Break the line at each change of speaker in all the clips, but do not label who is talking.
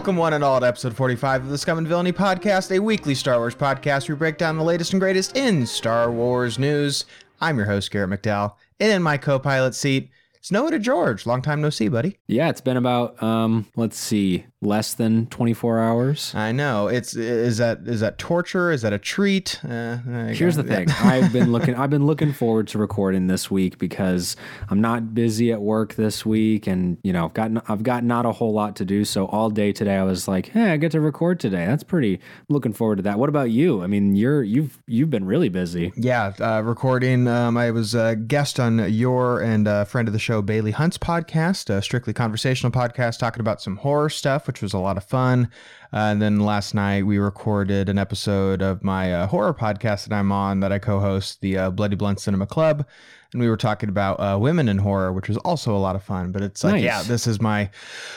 Welcome, one and all, to episode 45 of the Scum and Villainy podcast, a weekly Star Wars podcast where we break down the latest and greatest in Star Wars news. I'm your host, Garrett McDowell, and in my co pilot seat, it's to George. Long time no see, buddy.
Yeah, it's been about um, let's see, less than 24 hours.
I know. It's is that is that torture? Is that a treat? Uh,
Here's the thing. I've been looking I've been looking forward to recording this week because I'm not busy at work this week and you know, I've got I've got not a whole lot to do, so all day today I was like, "Hey, I get to record today." That's pretty looking forward to that. What about you? I mean, you're you've you've been really busy.
Yeah, uh, recording um, I was a guest on your and a friend of the show Bailey Hunt's podcast, a strictly conversational podcast talking about some horror stuff, which was a lot of fun. Uh, and then last night we recorded an episode of my uh, horror podcast that I'm on that I co-host, the uh, Bloody Blunt Cinema Club, and we were talking about uh, women in horror, which was also a lot of fun. But it's like,
Nice.
yeah, this is my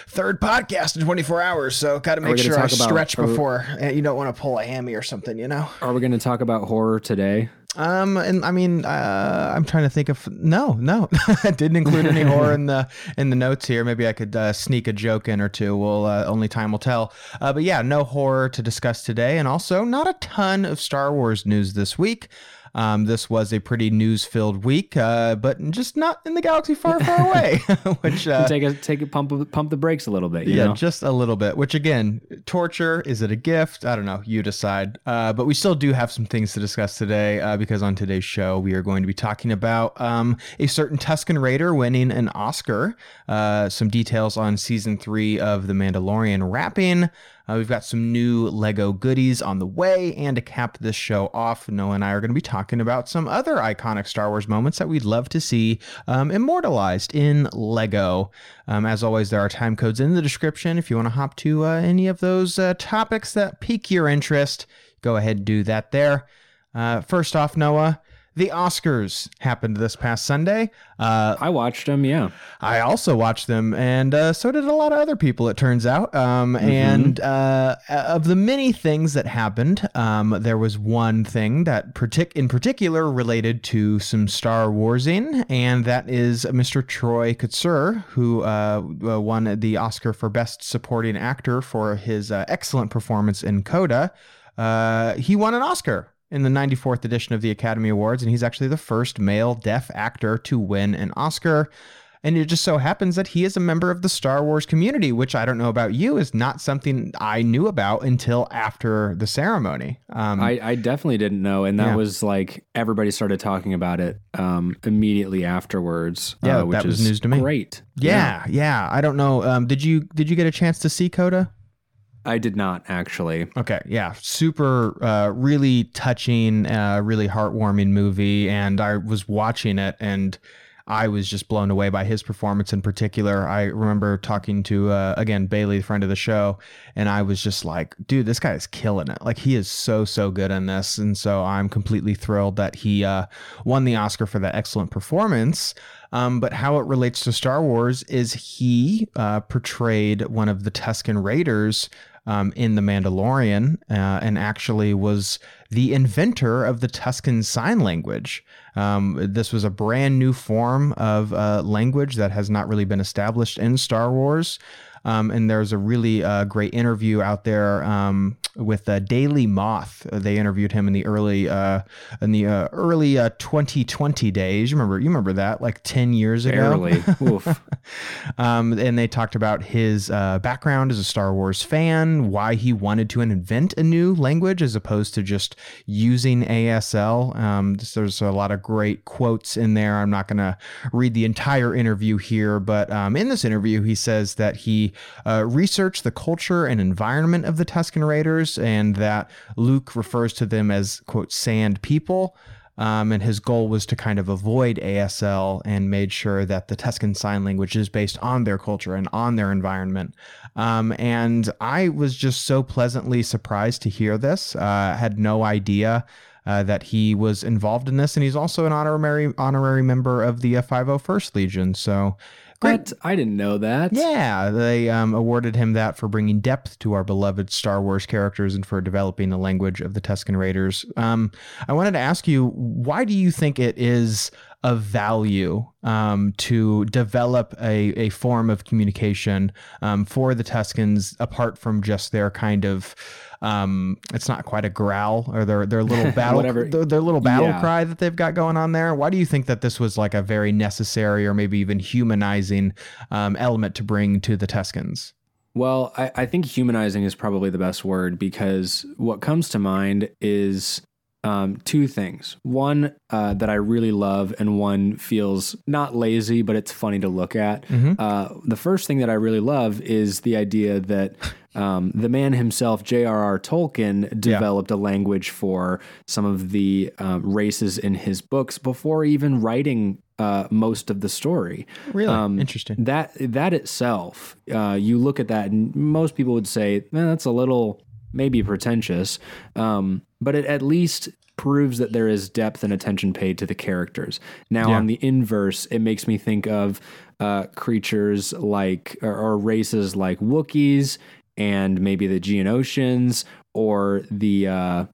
third podcast in 24 hours, so got to make sure I
about-
stretch
are we-
before uh, you don't want to pull a hammy or something, you know.
Are we going to talk about horror today?
Um, and I mean, uh, I'm trying to think of no, no, I didn't include any horror in the in the notes here. Maybe I could uh, sneak a joke in or two. Well, uh, only time will tell. Uh, but yeah, no horror to discuss today, and also not a ton of Star Wars news this week. Um, this was a pretty news-filled week, uh, but just not in the galaxy far, far away. Which uh,
take a take a pump pump the brakes a little bit, you
yeah,
know.
just a little bit. Which again, torture is it a gift? I don't know. You decide. Uh, but we still do have some things to discuss today uh, because on today's show we are going to be talking about um, a certain Tusken Raider winning an Oscar. Uh, some details on season three of The Mandalorian wrapping. Uh, we've got some new Lego goodies on the way, and to cap this show off, Noah and I are going to be talking about some other iconic Star Wars moments that we'd love to see um, immortalized in Lego. Um, as always, there are time codes in the description if you want to hop to uh, any of those uh, topics that pique your interest. Go ahead and do that there. Uh, first off, Noah, the Oscars happened this past Sunday. Uh,
I watched them, yeah.
I also watched them, and uh, so did a lot of other people. It turns out, um, and uh, of the many things that happened, um, there was one thing that, partic- in particular, related to some Star Warsing, and that is Mr. Troy Kotsur, who uh, uh, won the Oscar for Best Supporting Actor for his uh, excellent performance in Coda. Uh, he won an Oscar in the 94th edition of the Academy Awards, and he's actually the first male deaf actor to win an Oscar. And it just so happens that he is a member of the Star Wars community, which I don't know about you, is not something I knew about until after the ceremony. Um,
I, I definitely didn't know, and that
Yeah.
was like everybody started talking about it um, immediately afterwards.
Yeah,
uh, which
that was
is
news to me.
Great.
yeah, yeah, I don't know. Um, did you did you get a chance to see Coda?
I did not actually.
Okay, yeah, super, uh, really touching, uh, really heartwarming movie, and I was watching it, and I was just blown away by his performance in particular. I remember talking to uh, again Bailey, friend of the show, and I was just like, "Dude, this guy is killing it! Like he is so so good in this." And so I'm completely thrilled that he uh, won the Oscar for that excellent performance. Um, but how it relates to Star Wars is he uh, portrayed one of the Tusken Raiders um, in The Mandalorian uh, and actually was the inventor of the Tusken Sign Language. Um, this was a brand new form of uh, language that has not really been established in Star Wars. Um, and there's a really uh, great interview out there um, with uh, Daily Moth. Uh, They interviewed him in the early uh, in the uh, early uh, 2020 days. You remember you remember that like 10 years ago.
Barely. Oof.
Um, and they talked about his uh, background as a Star Wars fan, why he wanted to invent a new language as opposed to just using ASL. Um, there's a lot of great quotes in there. I'm not going to read the entire interview here, but um, in this interview, he says that he uh, the culture and environment of the Tusken Raiders and that Luke refers to them as, quote, sand people. Um, and his goal was to kind of avoid ASL and made sure that the Tusken Sign Language is based on their culture and on their environment. Um, and I was just so pleasantly surprised to hear this. Uh, had no idea uh, that he was involved in this, and he's also an honorary honorary member of the uh, 501st Legion. So. Great,
What? I didn't know that.
yeah, they um, awarded him that for bringing depth to our beloved Star Wars characters and for developing the language of the Tusken Raiders. Um, I wanted to ask you, why do you think it is of value um, to develop a, a form of communication um, for the Tuskens apart from just their kind of um, it's not quite a growl or their their little battle their, their little battle
Yeah.
cry that they've got going on there. Why do you think that this was like a very necessary or maybe even humanizing um, element to bring to the Tuskens?
Well, I, I think humanizing is probably the best word because what comes to mind is um, two things. One uh, that I really love, and one feels not lazy, but it's funny to look at. Uh, the first thing that I really love is the idea that um, the man himself, J.R.R. Tolkien, developed a language for some of the um, races in his books before even writing uh, most of the story
Really
Um,
interesting.
that that itself, uh, you look at that, and most people would say, eh, that's a little maybe pretentious, um, but it at least proves that there is depth and attention paid to the characters. Now,
Yeah.
on the inverse, it makes me think of uh, creatures like or, or races like Wookiees and maybe the Geonosians or the. Uh,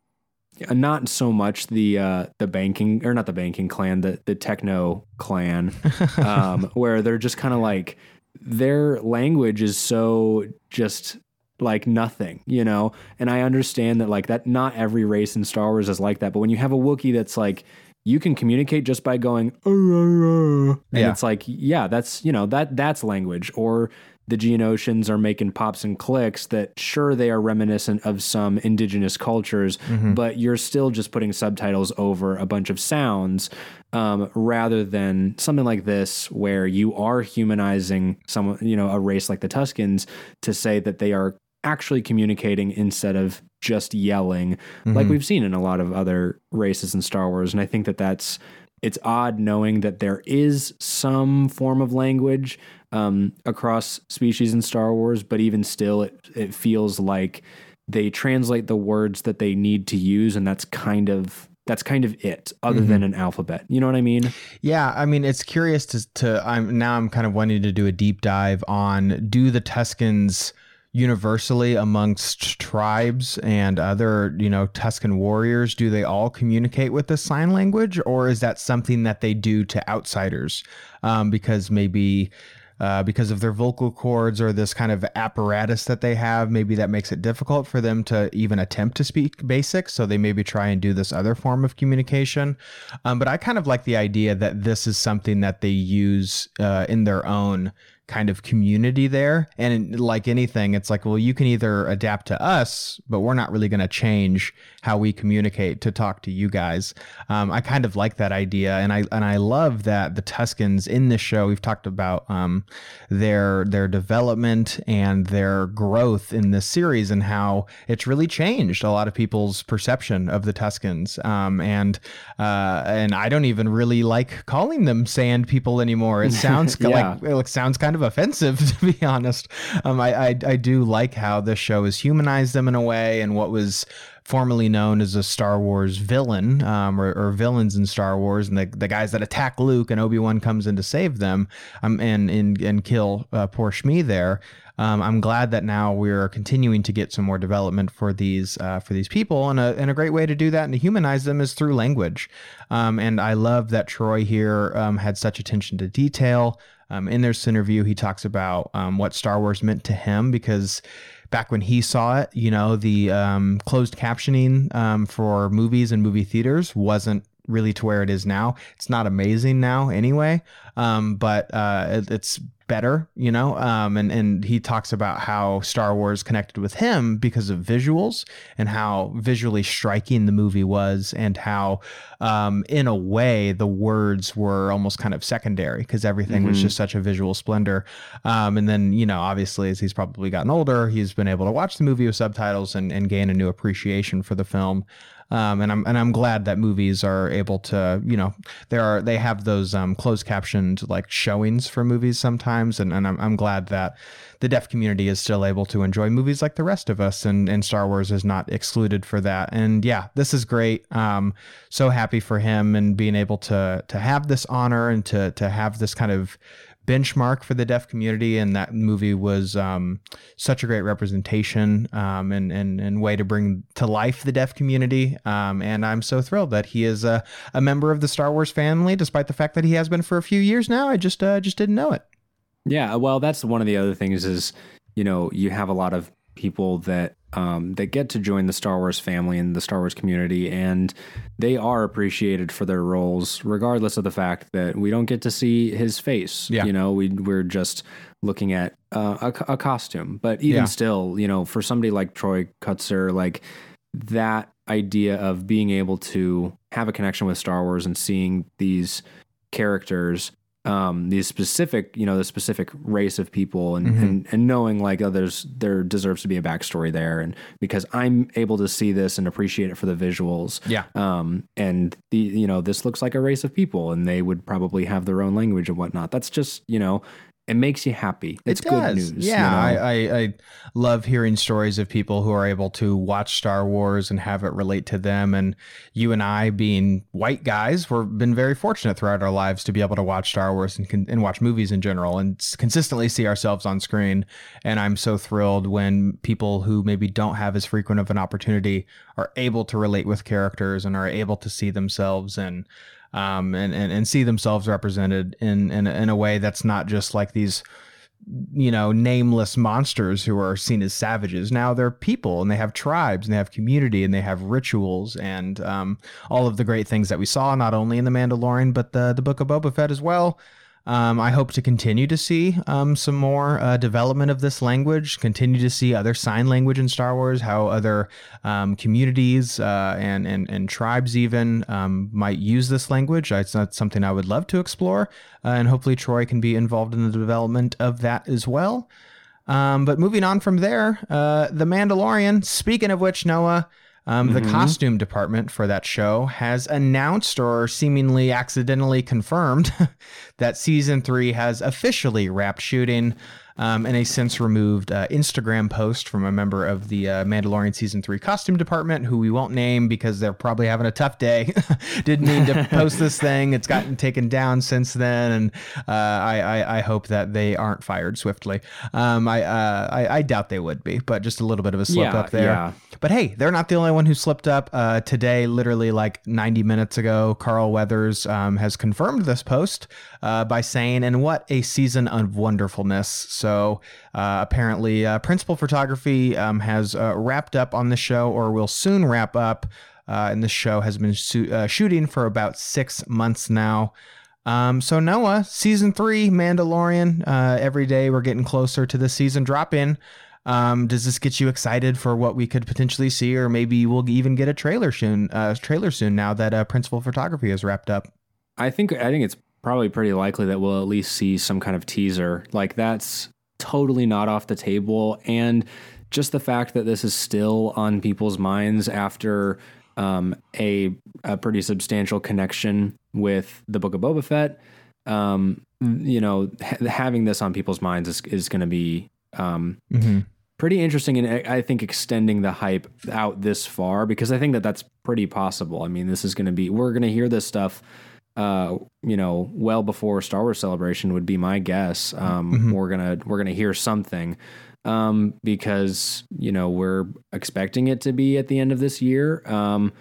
not so much the uh, the banking or not the banking clan, the the techno clan, um, where they're just kind of like their language is so just like nothing, you know. And I understand that like that not every race in Star Wars is like that, but when you have a Wookiee that's like you can communicate just by going "Uh, uh, uh," and
Yeah.
it's like yeah, that's you know that that's language or the Geonosians are making pops and clicks that sure they are reminiscent of some indigenous cultures, but you're still just putting subtitles over a bunch of sounds um, rather than something like this where you are humanizing someone, you know, a race like the Tuskens to say that they are actually communicating instead of just yelling, like we've seen in a lot of other races in Star Wars. And I think that that's it's odd knowing that there is some form of language um, across species in Star Wars, but even still, it it feels like they translate the words that they need to use, and that's kind of that's kind of it, other than an alphabet. You know what I mean?
Yeah, I mean, it's curious to to I'm now I'm kind of wanting to do a deep dive on do the Tuskens universally amongst tribes and other, you know, Tusken warriors, do they all communicate with the sign language or is that something that they do to outsiders? Um, because maybe uh, because of their vocal cords or this kind of apparatus that they have, maybe that makes it difficult for them to even attempt to speak basic. So they maybe try and do this other form of communication. Um, but I kind of like the idea that this is something that they use uh, in their own kind of community there. And like anything, it's like, well, you can either adapt to us, but we're not really going to change how we communicate to talk to you guys. Um, I kind of like that idea, and I and I love that the Tuskens in this show. We've talked about um, their their development and their growth in this series, and how it's really changed a lot of people's perception of the Tuskens. Um, and uh, and I don't even really like calling them sand people anymore. It sounds
Yeah.
like it sounds kind of offensive to be honest. Um, I, I I do like how this show has humanized them in a way, and what was formerly known as a Star Wars villain um, or, or villains in Star Wars, and the, the guys that attack Luke and Obi Wan comes in to save them um, and and and kill uh, poor Shmi there. Um, I'm glad that now we're continuing to get some more development for these uh, for these people, and a, and a great way to do that and to humanize them is through language. Um, and I love that Troy here um, had such attention to detail. Um, in this interview, he talks about um, what Star Wars meant to him because back when he saw it, you know, the um, closed captioning um, for movies and movie theaters wasn't really to where it is now. It's not amazing now anyway, um, but uh, it, it's better, you know. Um, and and he talks about how Star Wars connected with him because of visuals and how visually striking the movie was, and how, um, in a way, the words were almost kind of secondary because everything was just such a visual splendor. Um, and then you know, obviously, as he's probably gotten older, he's been able to watch the movie with subtitles and, and gain a new appreciation for the film. Um, and I'm and I'm glad that movies are able to, you know, there are they have those um, closed captioned like showings for movies sometimes, and, and I'm I'm glad that the deaf community is still able to enjoy movies like the rest of us, and and Star Wars is not excluded for that. And yeah, this is great. Um, so happy for him and being able to to have this honor and to to have this kind of benchmark for the deaf community, and that movie was um, such a great representation um, and, and and way to bring to life the deaf community. Um, and I'm so thrilled that he is a, a member of the Star Wars family, despite the fact that he has been for a few years now. I just uh, just didn't know it.
Yeah, well, that's one of the other things is you know you have a lot of people that um, that get to join the Star Wars family and the Star Wars community, and they are appreciated for their roles, regardless of the fact that we don't get to see his face.
Yeah.
You know, we we're just looking at uh, a, a costume. But even
Yeah.
still, you know, for somebody like Troy Kotsur, like that idea of being able to have a connection with Star Wars and seeing these characters um these specific you know the specific race of people and
Mhm.
and, and knowing like oh there's there deserves to be a backstory there and because i'm able to see this and appreciate it for the visuals
Yeah.
um and the you know this looks like a race of people and they would probably have their own language and whatnot that's just you know it makes you happy it's
it
good news
Yeah,
you know?
I, I, I love hearing stories of people who are able to watch Star Wars and have it relate to them. And you and I, being white guys, we've been very fortunate throughout our lives to be able to watch Star Wars and, and watch movies in general and consistently see ourselves on screen. And I'm so thrilled when people who maybe don't have as frequent of an opportunity are able to relate with characters and are able to see themselves and um, and, and and see themselves represented in in in a way that's not just like these you know nameless monsters who are seen as savages. Now they're people and they have tribes and they have community and they have rituals and um, all of the great things that we saw not only in the mandalorian but the the book of boba fett as well um, I hope to continue to see um, some more uh, development of this language, continue to see other sign language in Star Wars, how other um, communities uh, and, and, and tribes even um, might use this language. It's not something I would love to explore, uh, and hopefully Troy can be involved in the development of that as well. Um, but moving on from there, uh, The Mandalorian, speaking of which, Noah, um, the costume department for that show has announced or seemingly accidentally confirmed that season three has officially wrapped shooting. Um, in a since removed uh, Instagram post from a member of the uh, Mandalorian season three costume department, who we won't name because they're probably having a tough day. Didn't mean to post this thing. It's gotten taken down since then, and uh, I, I I hope that they aren't fired swiftly. Um, I, uh, I I doubt they would be, but just a little bit of a slip
Yeah,
up there.
yeah.
But hey, they're not the only one who slipped up. Uh, today, literally like 90 minutes ago, Carl Weathers um, has confirmed this post uh, by saying, and what a season of wonderfulness. So uh, apparently, uh, Principal Photography um, has uh, wrapped up on the show or will soon wrap up. Uh, and the show has been su- shooting for about six months now. Um, so Noah, season three, Mandalorian. Every day we're getting closer to the season drop in. Um, does this get you excited for what we could potentially see, or maybe we'll even get a trailer soon? Uh, trailer soon now that uh, Principal Photography is wrapped up.
I think I think it's probably pretty likely that we'll at least see some kind of teaser. Like that's totally not off the table, and just the fact that this is still on people's minds after um, a a pretty substantial connection with the Book of Boba Fett. Um, you know, ha- having this on people's minds is is going to be um,
Mm-hmm.
pretty interesting and I I think extending the hype out this far because I think that that's pretty possible. I mean, this is going to be we're going to hear this stuff uh you know well before Star Wars celebration would be my guess. Um
Mhm.
we're going to we're to hear something um because you know we're expecting it to be at the end of this year. Um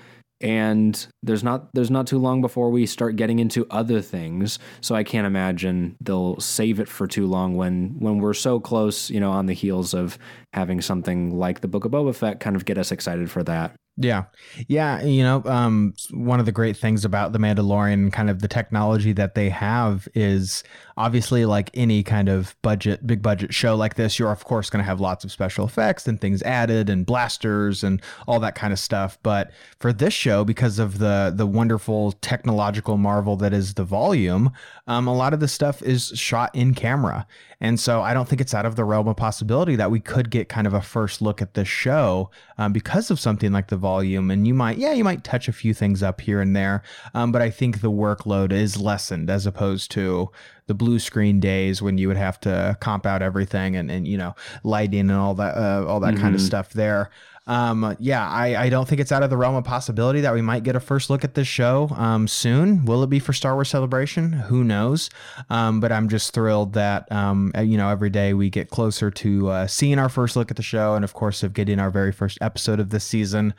and there's not there's not too long before we start getting into other things so i can't imagine they'll save it for too long when when we're so close you know on the heels of having something like the book of boba fett kind of get us excited for that
Yeah. Yeah. You know, um, one of the great things about The Mandalorian, kind of the technology that they have is obviously like any kind of budget, big budget show like this, you're of course going to have lots of special effects and things added and blasters and all that kind of stuff. But for this show, because of the, the wonderful technological marvel that is the volume, um, a lot of the stuff is shot in camera. And so I don't think it's out of the realm of possibility that we could get kind of a first look at this show um, because of something like the volume. And you might, yeah, you might touch a few things up here and there. Um, but I think the workload is lessened as opposed to the blue screen days when you would have to comp out everything and, and you know, lighting and all that, uh, all that kind of
Mhm.
stuff there. Um, yeah, I, I don't think it's out of the realm of possibility that we might get a first look at this show um, soon. Will it be for Star Wars Celebration? Who knows? Um, but I'm just thrilled that um, uh, you know every day we get closer to uh, seeing our first look at the show, and of course of getting our very first episode of this season.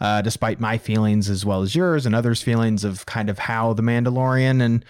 Uh, despite my feelings as well as yours and others' feelings of kind of how the Mandalorian and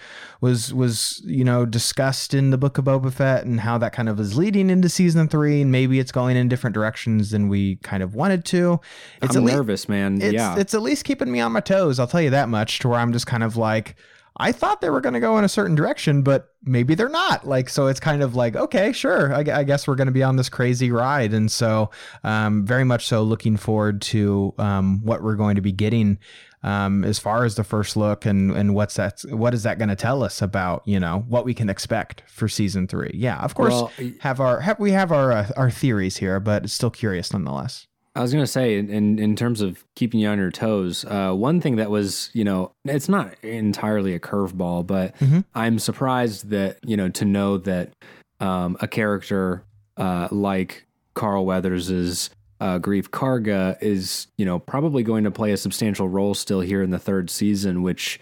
was was you know discussed in the Book of Boba Fett and how that kind of is leading into season three, and maybe it's going in different directions than we kind of wanted to.
It's I'm nervous, man.
It's,
yeah,
it's at least keeping me on my toes. I'll tell you that much. To where I'm just kind of like, I thought they were going to go in a certain direction, but maybe they're not. Like, so it's kind of like, okay, sure. I, I guess we're going to be on this crazy ride, and so um, very much so looking forward to um, what we're going to be getting. Um, as far as the first look and and what's that what is that going to tell us about you know what we can expect for season three yeah of course well, have our have, we have our uh, our theories here but still curious nonetheless
I was gonna say, in in terms of keeping you on your toes, uh, one thing that was, you know, it's not entirely a curveball, but mm-hmm. I'm surprised that you know to know that um, a character uh, like Carl Weathers's uh, Greef Karga is, you know, probably going to play a substantial role still here in the third season, which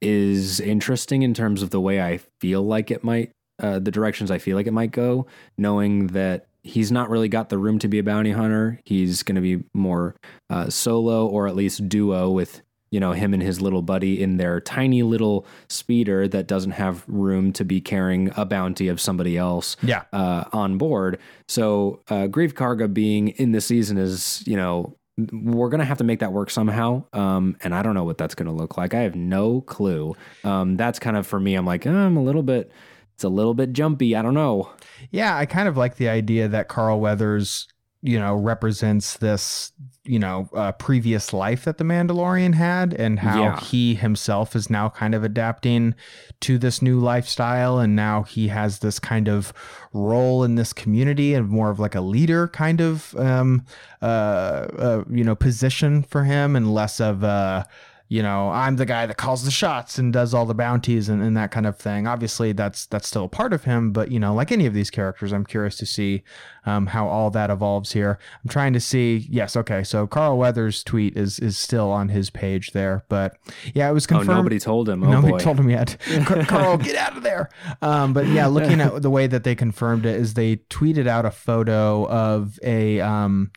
is interesting in terms of the way I feel like it might, uh, the directions I feel like it might go, knowing that he's not really got the room to be a bounty hunter. He's going to be more uh, solo or at least duo with you know him and his little buddy in their tiny little speeder that doesn't have room to be carrying a bounty of somebody else
yeah.
uh, on board. So uh, Greef Karga being in the season is you know we're gonna have to make that work somehow um, and i don't know what that's gonna look like i have no clue um, that's kind of for me i'm like oh, i'm a little bit it's a little bit jumpy. I don't know.
Yeah, I kind of like the idea that Carl Weathers, you know, represents this, you know, uh, previous life that the Mandalorian had and how yeah. he himself is now kind of adapting to this new lifestyle. And now he has this kind of role in this community and more of like a leader kind of, um, uh, uh you know, position for him and less of a, you know, I'm the guy that calls the shots and does all the bounties and, and that kind of thing. Obviously, that's that's still a part of him, but you know, like any of these characters, I'm curious to see um, how all that evolves here. I'm trying to see. Yes, okay. So Carl Weathers' tweet is is still on his page there, but yeah, it was confirmed.
Oh, nobody told him. Oh,
nobody
boy.
told him yet. Carl, get out of there. Um, but yeah, looking at the way that they confirmed it is they tweeted out a photo of a um,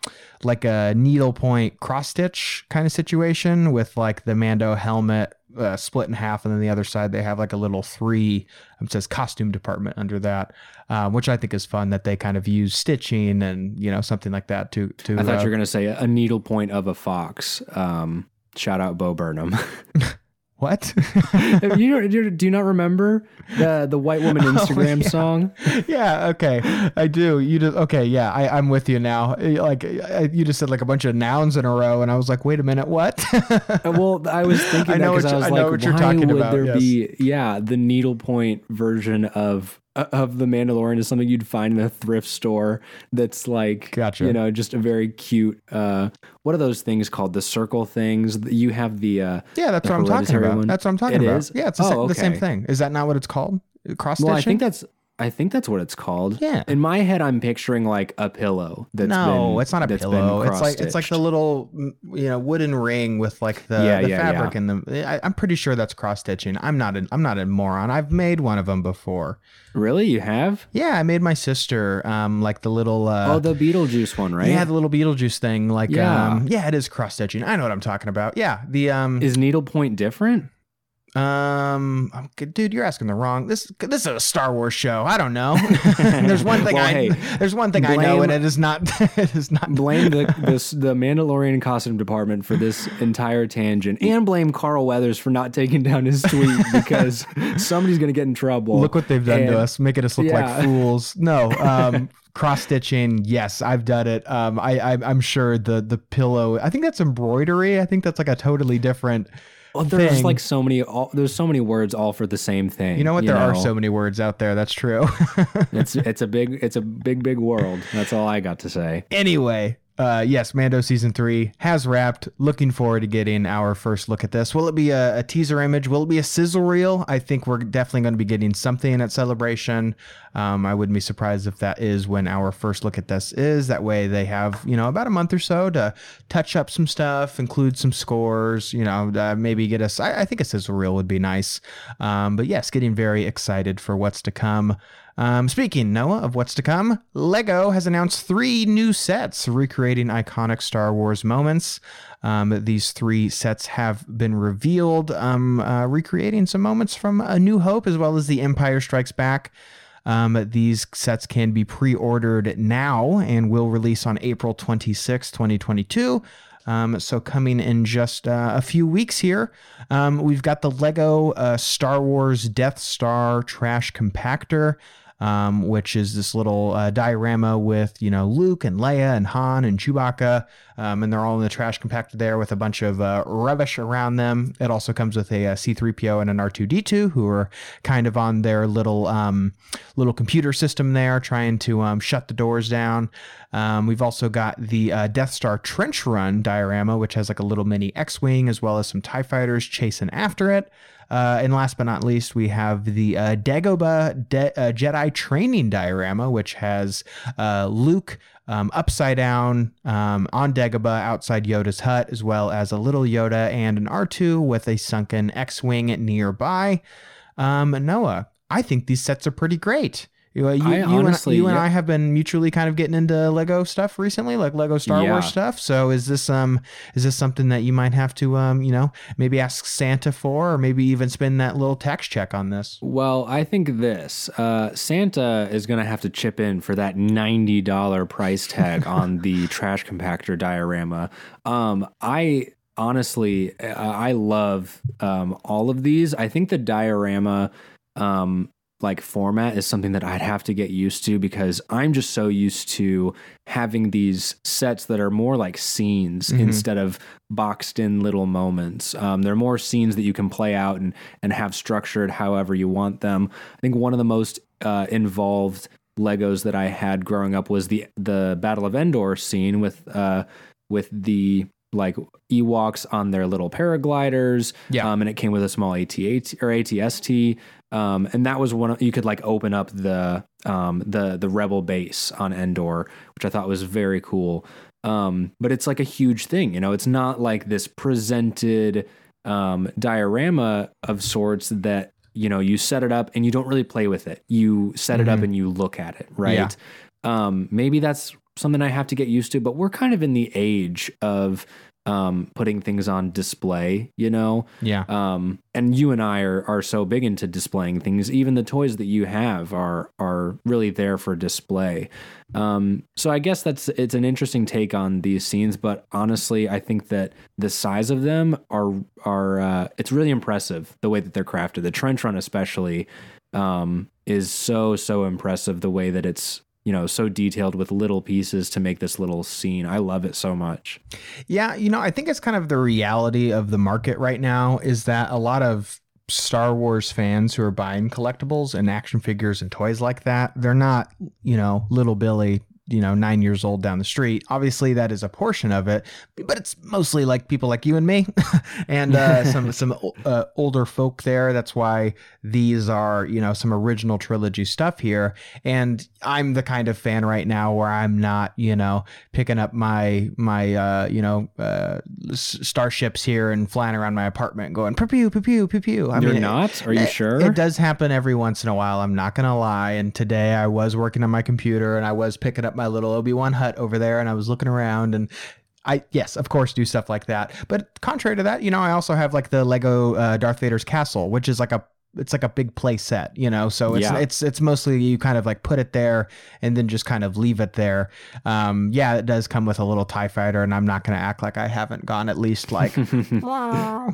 like a needlepoint cross stitch kind of situation with like the Mando helmet uh, split in half, and then the other side they have like a little three. It says costume department under that, um, which I think is fun that they kind of use stitching and you know something like that to to.
I thought uh, you were gonna say a needlepoint of a fox. Um, shout out Bo Burnham.
What?
you, you, do you not remember the the white woman oh, Instagram oh, yeah. song?
Yeah. Okay, I do. You just okay? Yeah, I, I'm with you now. Like I, you just said like a bunch of nouns in a row, and I was like, wait a minute, what?
Uh, well, I was thinking I know that because I was I like, why would about, there yes. be yeah the needlepoint version of of the Mandalorian is something you'd find in a thrift store that's like
gotcha.
you know just a very cute uh what are those things called the circle things you have the uh
yeah that's what I'm talking about one. that's what I'm talking it about is? yeah it's the, oh, sa- okay. the, same thing is that not what it's called cross stitching well,
I think that's I think that's what it's called.
Yeah.
In my head, I'm picturing like a pillow. That's
no,
been,
it's not a pillow. It's like it's like the little you know wooden ring with like the, yeah, the yeah, fabric yeah. and the. I, am pretty sure that's cross stitching. I'm not a I'm not a moron. I've made one of them before.
Really, you have?
Yeah, I made my sister um like the little uh,
oh the Beetlejuice one, right?
Yeah, the little Beetlejuice thing. Like yeah, um, yeah, it is cross stitching. I know what I'm talking about. Yeah, the um
is needlepoint different?
Um, dude, you're asking the wrong. This this is a Star Wars show. I don't know. there's one thing well, I hey, there's one thing blame, I know, and it is not it is not.
blame the this, the Mandalorian costume department for this entire tangent, and blame Carl Weathers for not taking down his tweet because somebody's gonna get in trouble.
Look what they've done and, to us, making us look yeah. like fools. No, um, cross stitching yes i've done it um I, I i'm sure the the pillow i think that's embroidery i think that's like a totally different
well, there's thing. like so many. All, there's so many words all for the same thing.
You know what? You there know? are so many words out there. That's true.
it's it's a big it's a big big world. That's all I got to say.
Anyway, uh, yes, Mando season three has wrapped. Looking forward to getting our first look at this. Will it be a, a teaser image? Will it be a sizzle reel? I think we're definitely going to be getting something at Celebration. Um, I wouldn't be surprised if that is when our first look at this is. That way they have, you know, about a month or so to touch up some stuff, include some scores, you know, uh, maybe get us. I, I, think a sizzle reel would be nice. Um, but yes, getting very excited for what's to come. Um, speaking, Noah, of what's to come, Lego has announced three new sets recreating iconic Star Wars moments. Um, these three sets have been revealed, um, uh, recreating some moments from A New Hope as well as The Empire Strikes Back. Um, these sets can be pre ordered now and will release on April 26, 2022. Um, so coming in just uh, a few weeks here, um, we've got the Lego uh, Star Wars Death Star trash compactor um, which is this little uh, diorama with you know Luke and Leia and Han and Chewbacca, um, and they're all in the trash compactor there with a bunch of uh, rubbish around them. It also comes with a a C3PO and an R2D2 who are kind of on their little um, little computer system there, trying to um, shut the doors down. Um, we've also got the uh, Death Star trench run diorama, which has like a little mini X-wing as well as some Tie fighters chasing after it. Uh, and last but not least, we have the uh, Dagobah De- uh, Jedi training diorama, which has uh, Luke um, upside down um, on Dagobah outside Yoda's hut, as well as a little Yoda and an R2 with a sunken X Wing nearby. Um, Noah, I think these sets are pretty great. You, you, I you honestly, and, you and I have been mutually kind of getting into Lego stuff recently, like Lego Star yeah. Wars stuff. So is this um is this something that you might have to um you know maybe ask Santa for, or maybe even spend that little tax check on this?
Well, I think this uh, Santa is going to have to chip in for that ninety dollar price tag on the trash compactor diorama. Um, I honestly I love um, all of these. I think the diorama um, like format is something that I'd have to get used to because I'm just so used to having these sets that are more like scenes mm-hmm. instead of boxed in little moments. Um, they're more scenes that you can play out and and have structured however you want them. I think one of the most uh, involved Legos that I had growing up was the the Battle of Endor scene with uh, with the like Ewoks on their little paragliders. Yeah. Um, and it came with a small AT-AT or ATST. Um, and that was one you could like open up the um, the the rebel base on Endor, which I thought was very cool. Um, but it's like a huge thing, you know. It's not like this presented um, diorama of sorts that you know you set it up and you don't really play with it. You set mm-hmm. it up mm-hmm. and you look at it, right? Yeah. Um, maybe that's something I have to get used to. But we're kind of in the age of um, putting things on display, you know?
Yeah.
Um, and you and I are, are so big into displaying things. Even the toys that you have are, are really there for display. Um, so I guess that's, it's an interesting take on these scenes, but honestly, I think that the size of them are, are, uh, it's really impressive the way that they're crafted. The trench run, especially, um, is so, so impressive the way that it's, you know so detailed with little pieces to make this little scene. I love it so much.
Yeah you know i think it's kind of the reality of the market right now is that a lot of Star Wars fans who are buying collectibles and action figures and toys like that, they're not, you know, little Billy you know, nine years old down the street. Obviously, that is a portion of it, but it's mostly like people like you and me, and uh, some some uh, older folk there. That's why these are you know some original trilogy stuff here. And I'm the kind of fan right now where I'm not you know picking up my my uh, you know uh, starships here and flying around my apartment going pew pew pew pew pew.
I You're mean, not? Are you
it,
sure?
It does happen every once in a while. I'm not gonna lie. And today I was working on my computer and I was picking up my little Obi Wan hut over there, and I was looking around and. I yes, of course, do stuff like that. But contrary to that, you know, I also have like the Lego uh, Darth Vader's castle, which is like a it's like a big play set, you know. So it's yeah. it's it's mostly you kind of like put it there and then just kind of leave it there. Um, yeah, it does come with a little Tie Fighter, and I'm not going to act like I haven't gone at least like like yeah.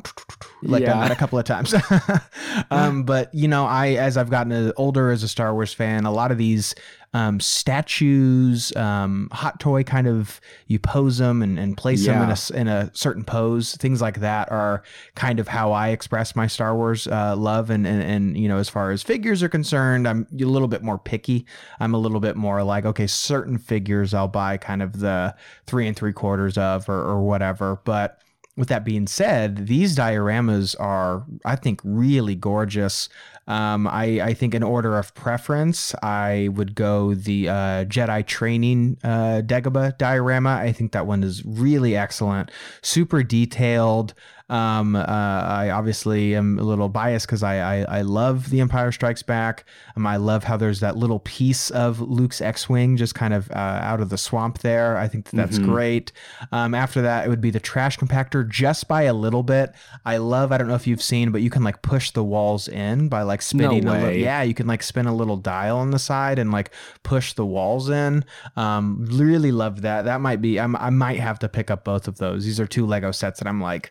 that a couple of times. um, but you know, I as I've gotten older as a Star Wars fan, a lot of these um, statues, um, hot toy kind of you pose them and, and place them in a, in a certain pose. Things like that are kind of how I express my Star Wars uh, love. And, and and you know, as far as figures are concerned, I'm a little bit more picky. I'm a little bit more like, okay, certain figures I'll buy kind of the three and three quarters of or, or whatever. But with that being said, these dioramas are, I think, really gorgeous. Um, I, I think in order of preference, I would go the uh, Jedi training uh, Dagobah diorama. I think that one is really excellent, super detailed. Um, uh, I obviously am a little biased because I, I I love The Empire Strikes Back. Um, I love how there's that little piece of Luke's X-wing just kind of uh, out of the swamp there. I think that that's
Mhm.
great. Um, after that, it would be the trash compactor just by a little bit. I love. I don't know if you've seen, but you can like push the walls in by like spinning. a little,
way.
yeah, you can like spin a little dial on the side and like push the walls in. Um, really love that. That might be. I'm, I might have to pick up both of those. These are two Lego sets that I'm like.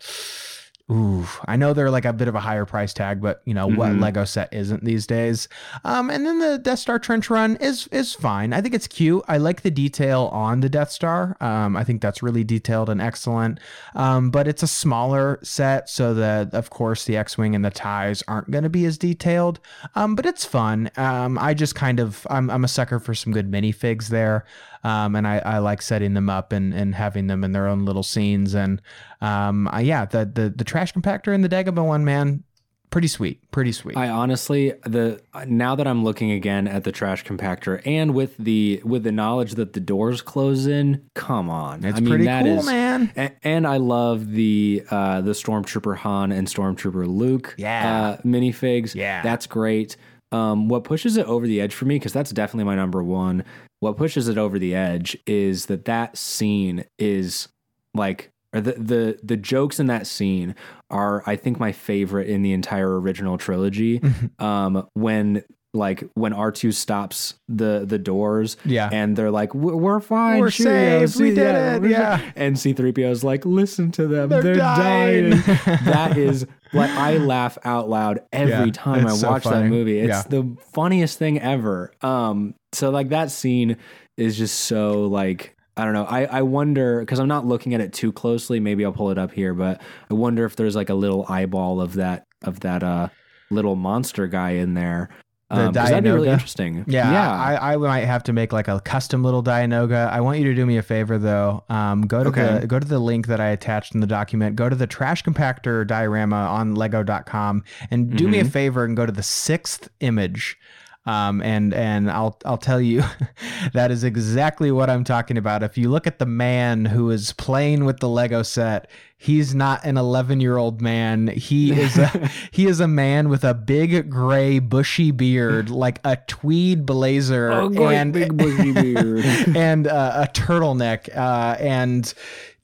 Ooh, I know they're like a bit of a higher price tag, but you know what
Mhm.
Lego set isn't these days. Um, and then the Death Star trench run is is fine. I think it's cute. I like the detail on the Death Star. Um, I think that's really detailed and excellent. Um, but it's a smaller set, so that of course the X-wing and the ties aren't going to be as detailed. Um, but it's fun. Um, I just kind of I'm I'm a sucker for some good minifigs there. Um, and I, I like setting them up and, and having them in their own little scenes. And um, I, yeah, the, the the trash compactor and the Dagobah one, man, pretty sweet, pretty sweet.
I honestly the now that I'm looking again at the trash compactor and with the with the knowledge that the doors close in, come on,
it's
I mean,
pretty
that
cool,
is-
man.
A- And I love the uh, the Stormtrooper Han and Stormtrooper Luke
Yeah.
uh, minifigs.
Yeah.
that's great. Um, what pushes it over the edge for me, because that's definitely my number one. What pushes it over the edge is that that scene is like, or the the the jokes in that scene are, I think, my favorite in the entire original trilogy. um, when like when R two stops the the doors
Yeah.
and they're like, "We're fine,
We're saved, we did it, yeah."
sa-" And C3PO is like, listen to them. They're,
They're
dying.
dying.
that is like, I laugh out loud every
Yeah,
time I
so
watch that movie. It's
Yeah.
the funniest thing ever. Um, so like that scene is just so like, I don't know. I, I wonder because I'm not looking at it too closely. Maybe I'll pull it up here, but I wonder if there's like a little eyeball of that of that uh little monster guy in there.
The
Um, that'd be really interesting.
Yeah,
yeah.
I, I might have to make like a custom little Dianoga. I want you to do me a favor though. Um, go to
Okay.
the go to the link that I attached in the document. Go to the trash compactor diorama on Lego.com and do me a
Mhm.
favor and go to the sixth image. Um, and and I'll I'll tell you that is exactly what I'm talking about. If you look at the man who is playing with the Lego set, he's not an 11 year old man. He is a he is a man with a big gray bushy beard, like a tweed blazer,
Oh,
and
big bushy beard.
and uh, a turtleneck. Uh, and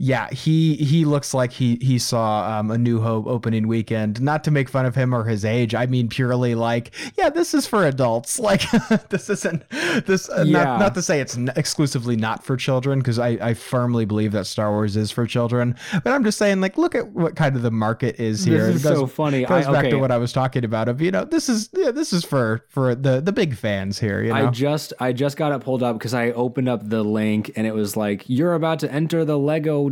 yeah, he he looks like he he saw um, a New Hope opening weekend. Not to make fun of him or his age, I mean purely like, yeah, this is for adults. Like this isn't this. Uh,
Yeah.
Not not to say it's n- exclusively not for children, because I I firmly believe that Star Wars is for children. But I'm just saying, like, look at what kind of the market is here.
This is
goes-
so funny.
Goes
I,
back
okay,
to what I was talking about. Of you know, this is yeah, this is for for the the big fans here. You know,
I just I just got it pulled up because I opened up the link and it was like you're about to enter the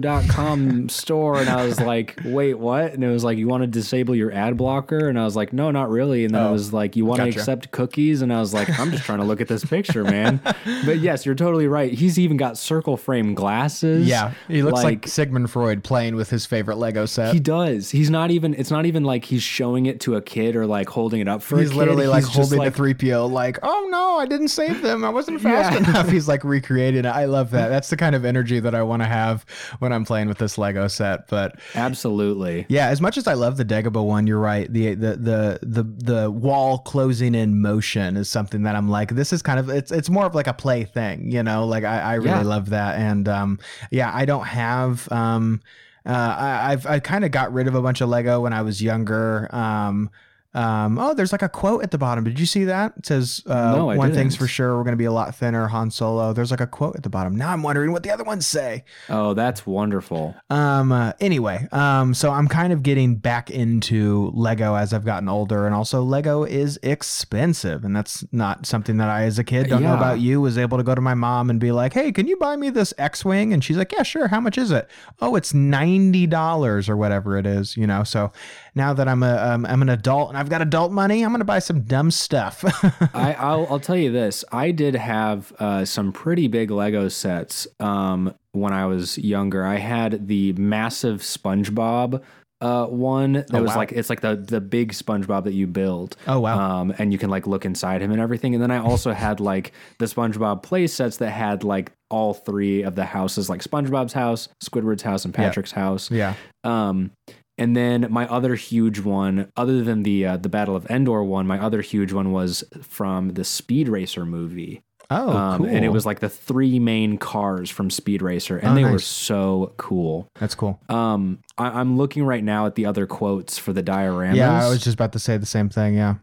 lego.com store and I was like wait what and it was like you want to disable your ad blocker and I was like no not really and then it
Oh,
was like you want to accept cookies and I was like I'm just trying to look at this picture man but yes you're totally right he's even got circle frame glasses
Yeah, he looks like, Sigmund Freud playing with his favorite Lego set.
he does. He's not even. It's not even like he's showing it to a kid or like holding it up for.
He's
a kid.
literally like
He's
holding
like,
the three PO, like, oh no, I didn't save them. I wasn't fast
Yeah.
enough. He's like recreating it. I love that. That's the kind of energy that I want to have when I'm playing with this Lego set. But
Absolutely.
yeah, as much as I love the Dagobah one, you're right. The the the the the wall closing in motion is something that I'm like, this is kind of it's it's more of like a play thing, you know. Like I, I really
Yeah.
love that, and um, yeah, I don't have um, uh, I, I've I kind of got rid of a bunch of Lego when I was younger. Um, Um, oh, there's like a quote at the bottom. Did you see that? It says, uh,
No,
one thing's
didn't.
for sure, we're going to be a lot thinner, Han Solo. There's like a quote at the bottom. Now I'm wondering what the other ones say.
Oh, that's wonderful.
Um, uh, anyway, um, so I'm kind of getting back into Lego as I've gotten older, and also Lego is expensive, and that's not something that I, as a kid, don't know about you, was able to go to my mom and be like, "Hey, can you buy me this X-wing?" And she's like, "Yeah, sure. How much is it?" Oh, it's ninety dollars or whatever it is, you know. So now that I'm a um, I'm an adult and I've got adult money, I'm gonna buy some dumb stuff.
I, I'll, I'll tell you this. I did have uh, some pretty big Lego sets um, when I was younger. I had the massive SpongeBob uh, one that
Oh,
was
wow.
like it's like the the big SpongeBob that you build.
Oh, wow.
Um, and you can like look inside him and everything. And then I also had like the SpongeBob play sets that had like all three of the houses, like SpongeBob's house, Squidward's house, and Patrick's house.
yeah.
Um, and then my other huge one, other than the uh, the Battle of Endor one, my other huge one was from the Speed Racer movie.
Oh,
um,
cool.
And it was like the three main cars from Speed Racer, and
Oh,
they were so cool.
that's cool.
Um, I, I'm looking right now at the other quotes for the dioramas.
Yeah, I was just about to say the same thing. Yeah.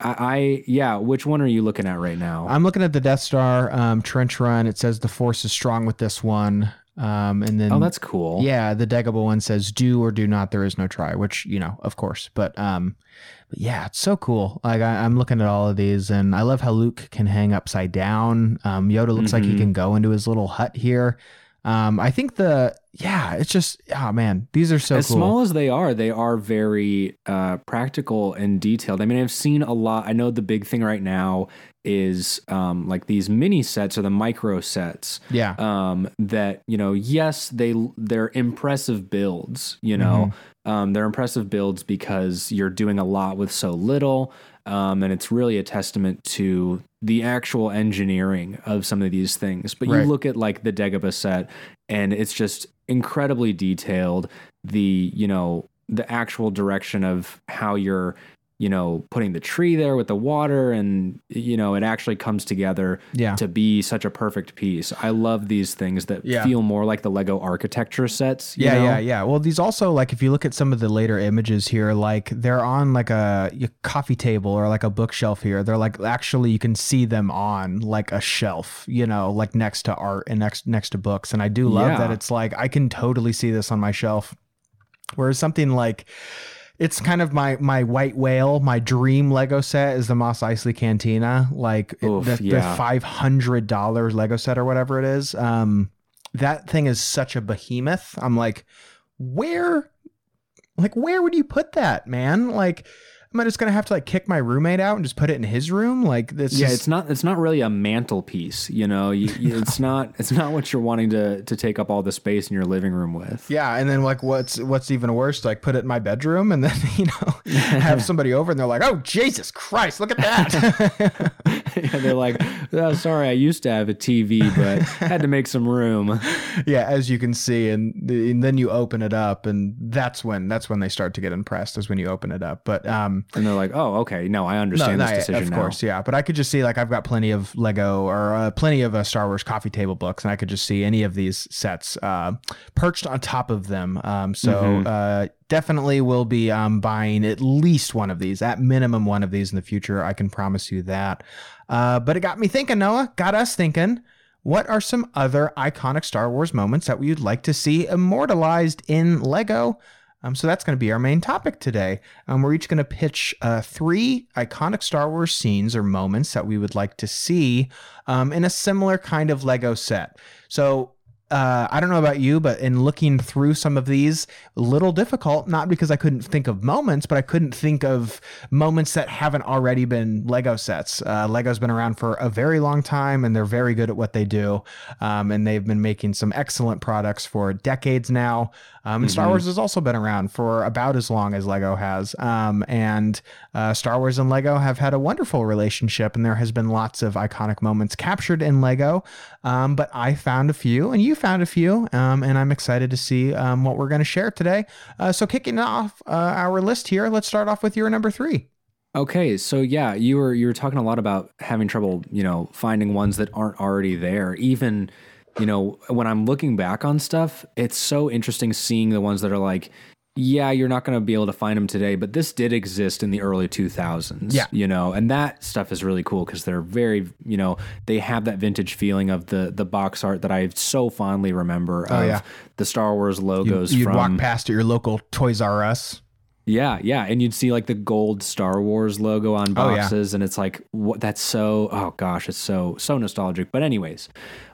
I, I yeah. Which one are you looking at right now?
I'm looking at the Death Star um, trench run. It says the Force is strong with this one. Um, and then
oh, that's cool.
yeah, the Dagobah one says do or do not. There is no try, which you know, of course. But um, but yeah, it's so cool. Like I, I'm looking at all of these, and I love how Luke can hang upside down. Um, Yoda looks like he
Mhm.
can go into his little hut here. Um, I think the yeah, it's just oh man, these are so
as
cool.
small as they are, they are very uh, practical and detailed. I mean, I've seen a lot. I know the big thing right now is um, like these mini sets or the micro sets.
yeah,
Um, that you know, yes, they they're impressive builds. You know, um, they're impressive builds because you're doing a lot with so little. Um, and it's really a testament to the actual engineering of some of these things. But
Right.
you look at like the Dagobah set, and it's just incredibly detailed. The you know the actual direction of how you're you know putting the tree there with the water, and you know it actually comes together
yeah.
to be such a perfect piece. I love these things that
Yeah.
feel more like the Lego architecture sets. you
Yeah,
know?
yeah, yeah. Well, these also like if you look at some of the later images here, like they're on like a, a coffee table or like a bookshelf here. They're like actually you can see them on like a shelf, you know, like next to art and next next to books. And I do love
Yeah.
that it's like I can totally see this on my shelf. Whereas something like it's kind of my my white whale, my dream Lego set is the Mos Eisley Cantina, like
Oof,
the, the five hundred dollars Lego set or whatever it is. Um, that thing is such a behemoth. I'm like, where, like, where would you put that, man? Like, am I just gonna have to like kick my roommate out and just put it in his room? Like, this
Yeah, it's not it's not really a mantelpiece, you know. You, you- it's not it's not what you're wanting to to take up all the space in your living room with.
Yeah, and then like what's what's even worse, like put it in my bedroom and then you know have somebody over and they're like, "Oh Jesus Christ, look at that!"
Yeah, they're like, oh, "Sorry, I used to have a TV, but had to make some room."
yeah, as you can see, and, the, and then you open it up, and that's when that's when they start to get impressed is when you open it up. But um,
And they're like, "Oh, okay, no, I understand
no,
this decision
of
now."
course, yeah. But I could just see like I've got plenty of Lego or uh, plenty of uh, Star Wars coffee table books, and I could just see any of these sets uh, perched on top of them. Um, so
Mhm.
uh, definitely will be um, buying at least one of these, at minimum one of these in the future. I can promise you that. Uh, but it got me thinking, Noah. Got us thinking. What are some other iconic Star Wars moments that we'd like to see immortalized in Lego? Um, so that's going to be our main topic today. Um, we're each going to pitch uh, three iconic Star Wars scenes or moments that we would like to see um, in a similar kind of Lego set. So uh, I don't know about you, but in looking through some of these, a little difficult, not because I couldn't think of moments, but I couldn't think of moments that haven't already been Lego sets. Uh, Lego's been around for a very long time and they're very good at what they do. Um, and they've been making some excellent products for decades now. Um, and Star
Mhm.
Wars has also been around for about as long as Lego has. Um, and uh, Star Wars and Lego have had a wonderful relationship, and there has been lots of iconic moments captured in Lego. Um, but I found a few, and you found a few, um, and I'm excited to see um, what we're going to share today. Uh, so, kicking off uh, our list here, let's start off with your number three.
Okay, so yeah, you were you were talking a lot about having trouble, you know, finding ones that aren't already there. Even, you know, when I'm looking back on stuff, it's so interesting seeing the ones that are like, yeah, you're not going to be able to find them today, but this did exist in the early 2000s.
Yeah.
You know, and that stuff is really cool because they're very, you know, they have that vintage feeling of the the box art that I so fondly remember oh, of
Oh, yeah.
the Star Wars logos
You'd
from.
walk past at your local Toys R Us.
Yeah, yeah, and you'd see like the gold Star Wars logo on
Oh, yeah.
boxes, and it's like what that's so. Oh gosh, it's so so nostalgic. But anyways,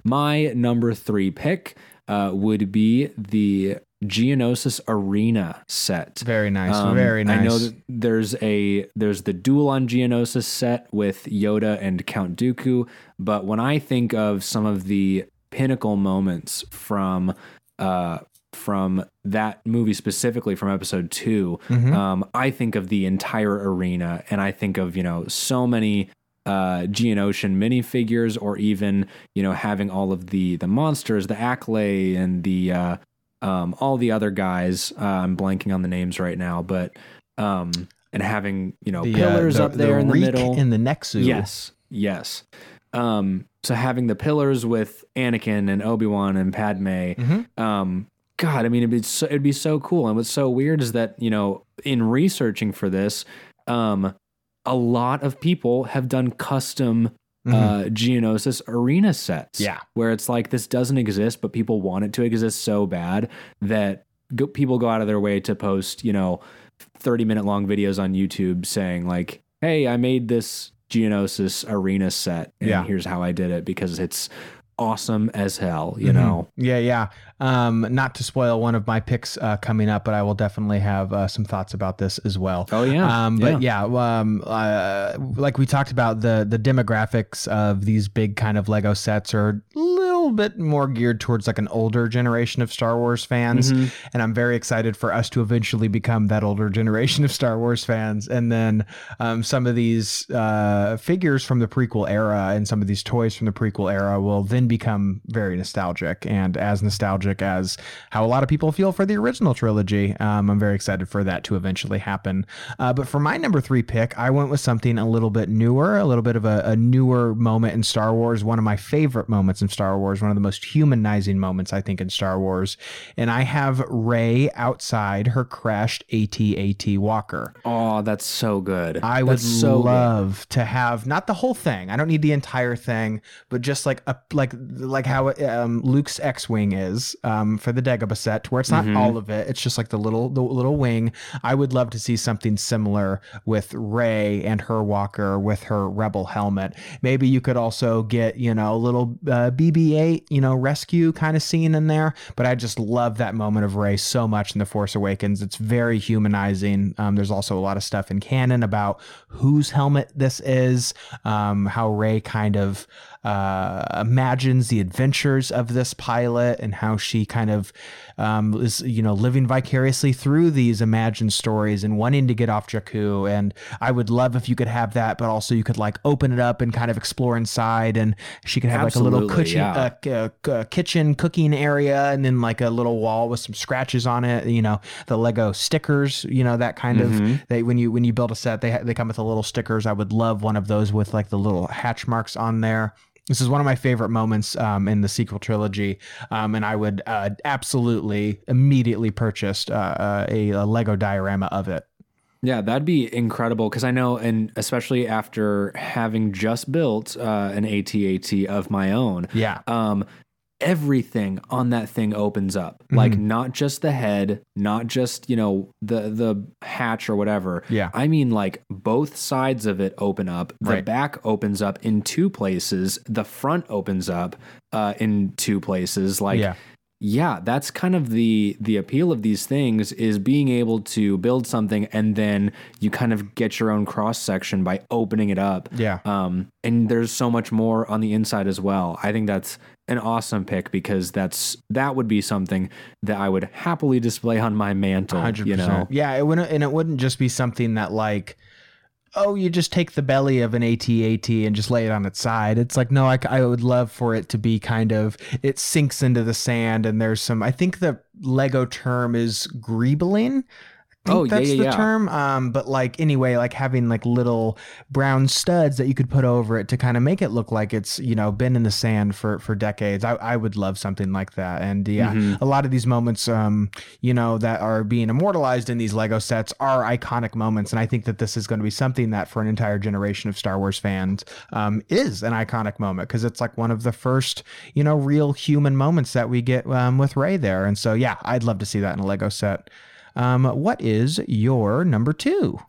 my number three pick uh, would be the Geonosis Arena set.
Very nice.
Um,
very nice.
I know that there's a there's the Duel on Geonosis set with Yoda and Count Dooku, but when I think of some of the pinnacle moments from uh from that movie specifically from episode 2
Mm-hmm.
um I think of the entire arena and I think of you know so many uh Geonosian minifigures or even you know having all of the the monsters the Acklay and the uh um, all the other guys. Uh, I'm blanking on the names right now, but um, and having you know
The, uh,
pillars
the-
up there in the middle.
in the Nexu.
yes, yes. Um, so having the pillars with Anakin and Obi Wan and Padme.
Mhm.
Um, God, I mean, it'd be so, it'd be so cool. And what's so weird is that you know, in researching for this, um, a lot of people have done custom uh, Geonosis arena sets.
Mm-hmm. Yeah.
Where it's like this doesn't exist, but people want it to exist so bad that go, people go out of their way to post, you know, 30 minute long videos on YouTube saying, like, hey, I made this Geonosis arena set and
Yeah.
here's how I did it because it's awesome as hell, you
Mhm.
know?
Yeah, yeah. Um, not to spoil one of my picks uh, coming up, but I will definitely have uh, some thoughts about this as well.
Oh, yeah.
Um, but yeah, um, uh, like we talked about, the the demographics of these big kind of Lego sets are a little bit more geared towards like an older generation of Star Wars fans,
Mm-hmm.
and I'm very excited for us to eventually become that older generation of Star Wars fans. And then um, some of these uh, figures from the prequel era and some of these toys from the prequel era will then become very nostalgic and as nostalgic as how a lot of people feel for the original trilogy. Um, I'm very excited for that to eventually happen. Uh, but for my number three pick, I went with something a little bit newer, a little bit of a, a newer moment in Star Wars, one of my favorite moments in Star Wars, one of the most humanizing moments, I think, in Star Wars. And I have Rey outside her crashed AT-AT Walker.
Oh, that's so good.
I would
That's so good.
love to have not the whole thing. I don't need the entire thing, but just like a like like how um, Luke's X-wing is um, for the Dagobah set, where it's not
Mhm.
all of it. It's just like the little the little wing. I would love to see something similar with Rey and her walker with her rebel helmet. Maybe you could also get you know a little uh, BB-8 you know rescue kind of scene in there. But I just love that moment of Rey so much in the Force Awakens. It's very humanizing. Um, there's also a lot of stuff in canon about whose helmet this is, um, how Rey kind of uh, imagines the adventures of this pilot and how she kind of um, is, you know, living vicariously through these imagined stories and wanting to get off Jakku. And I would love if you could have that, but also you could like open it up and kind of explore inside, and she could have like a little
Absolutely,
kitchen,
yeah.
uh, k- kitchen cooking area, and then like a little wall with some scratches on it. You know, the Lego stickers. You know, that kind
Mhm.
of they when you when you build a set, they they come with the little stickers. I would love one of those with like the little hatch marks on there. This is one of my favorite moments um, in the sequel trilogy, um, and I would uh, absolutely immediately purchase uh, uh, a, a Lego diorama of it.
Yeah, that'd be incredible because I know, and especially after having just built uh, an AT-AT of my own,
Yeah,
um, everything on that thing opens up.
Mm-hmm.
Like not just the head, not just you know the the hatch or whatever.
Yeah.
I mean like both sides of it open up. The
Right.
back opens up in two places. The front opens up uh, in two places. Like
yeah,
yeah that's kind of the the appeal of these things is being able to build something and then you kind of get your own cross section by opening it up
yeah.
um and there's so much more on the inside as well i think that's an awesome pick because that's that would be something that i would happily display on my mantel
Hundred
you know.
Yeah, it wouldn't, and it wouldn't just be something that like, oh, you just take the belly of an AT-AT and just lay it on its side. It's like no, I, I would love for it to be kind of it sinks into the sand, and there's some. I think the Lego term is greebling.
Oh, yeah,
that's
yeah,
the
yeah.
term. Um, but like anyway, like having like little brown studs that you could put over it to kind of make it look like it's you know been in the sand for for decades. I, I would love something like that. And yeah,
Mm-hmm.
a lot of these moments, um, you know, that are being immortalized in these Lego sets are iconic moments. And I think that this is going to be something that for an entire generation of Star Wars fans um, is an iconic moment because it's like one of the first you know real human moments that we get um, with Rey there. And so yeah, I'd love to see that in a Lego set. Um, what is your number two?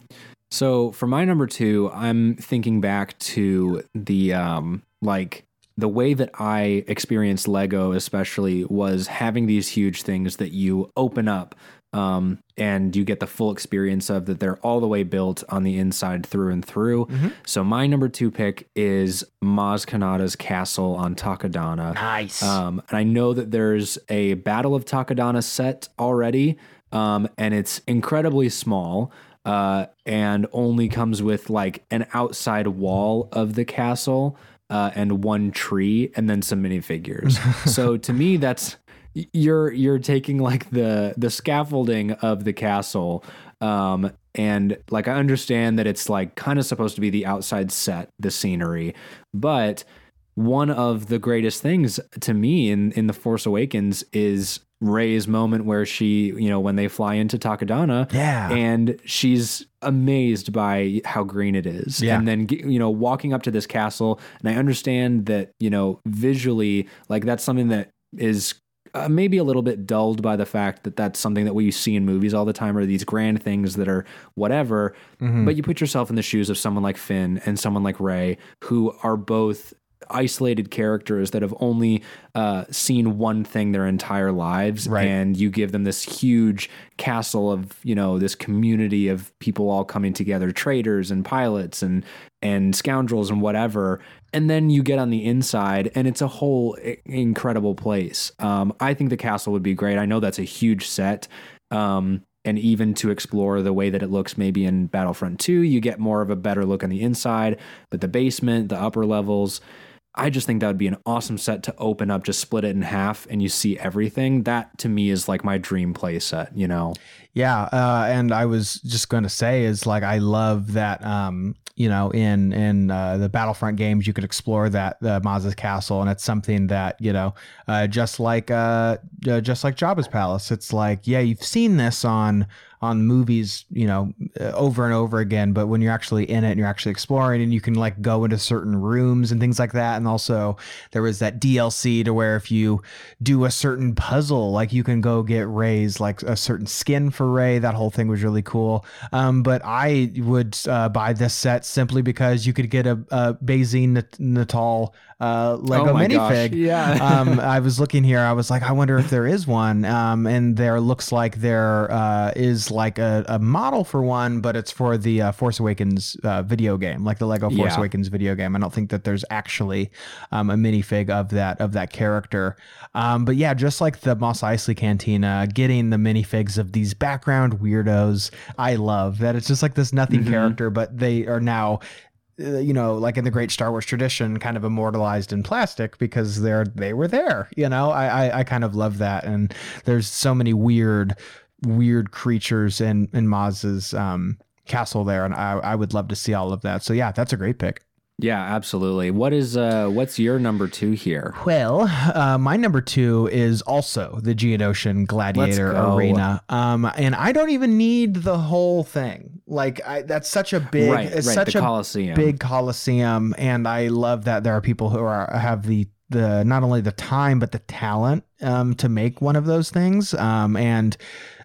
So for my number two, I'm thinking back to the um like the way that I experienced Lego, especially, was having these huge things that you open up um, and you get the full experience of that they're all the way built on the inside through and through. So my number two pick is Maz Kanata's castle on Takodana.
Nice.
Um, and I know that there's a Battle of Takodana set already, um, and it's incredibly small uh, and only comes with like an outside wall of the castle uh, and one tree and then some minifigures. so to me, that's you're you're taking like the the scaffolding of the castle um and like i understand that it's like kind of supposed to be the outside set the scenery but one of the greatest things to me in in the force awakens is rey's moment where she you know when they fly into takodana
Yeah.
and she's amazed by how green it is
Yeah.
and then you know walking up to this castle and i understand that you know visually like that's something that is uh, maybe a little bit dulled by the fact that that's something that we see in movies all the time or these grand things that are whatever but you put yourself in the shoes of someone like finn and someone like rey who are both isolated characters that have only uh, seen one thing their entire lives
Right.
and you give them this huge castle of you know this community of people all coming together traders and pilots and and scoundrels and whatever and then you get on the inside and it's a whole i- incredible place um, i think the castle would be great i know that's a huge set um, and even to explore the way that it looks maybe in battlefront 2 you get more of a better look on the inside but the basement the upper levels I just think that would be an awesome set to open up, just split it in half and you see everything. That to me is like my dream play set, you know?
Yeah, uh, and I was just going to say is like I love that um, you know in in uh, the Battlefront games you could explore that the Maz's castle, and it's something that you know uh, just like uh, uh, just like Jabba's palace. It's like yeah, you've seen this on on movies, you know, uh, over and over again. But when you're actually in it and you're actually exploring, and you can like go into certain rooms and things like that. And also, there was that DLC to where if you do a certain puzzle, like you can go get Rey's like a certain skin for Rey. That whole thing was really cool. Um, but I would uh, buy this set simply because you could get a, a Bazine Netal uh, Lego
Oh my gosh,
minifig.
yeah.
um, I was looking here. I was like, I wonder if there is one. Um, and there looks like there uh, is like a, a model for one, but it's for the uh, Force Awakens uh, video game, like the Lego Force
Yeah.
Awakens video game. I don't think that there's actually um, a minifig of that of that character. Um, but yeah, just like the Mos Eisley Cantina, getting the minifigs of these background weirdos, I love that. It's just like this nothing character, but they are now you know, like in the great Star Wars tradition, kind of immortalized in plastic because they're they were there. You know, I I, I kind of love that, and there's so many weird, weird creatures in in Maz's um, castle there, and I I would love to see all of that. So yeah, that's a great pick.
Yeah, absolutely. What is uh what's your number two here?
Well, uh, my number two is also the Geonosian Gladiator. Arena, um, and I don't even need the whole thing. Like I, that's such a big,
right,
it's
right.
such a
Coliseum.
big coliseum and i love that there are people who are have the the not only the time but the talent um, to make one of those things um, and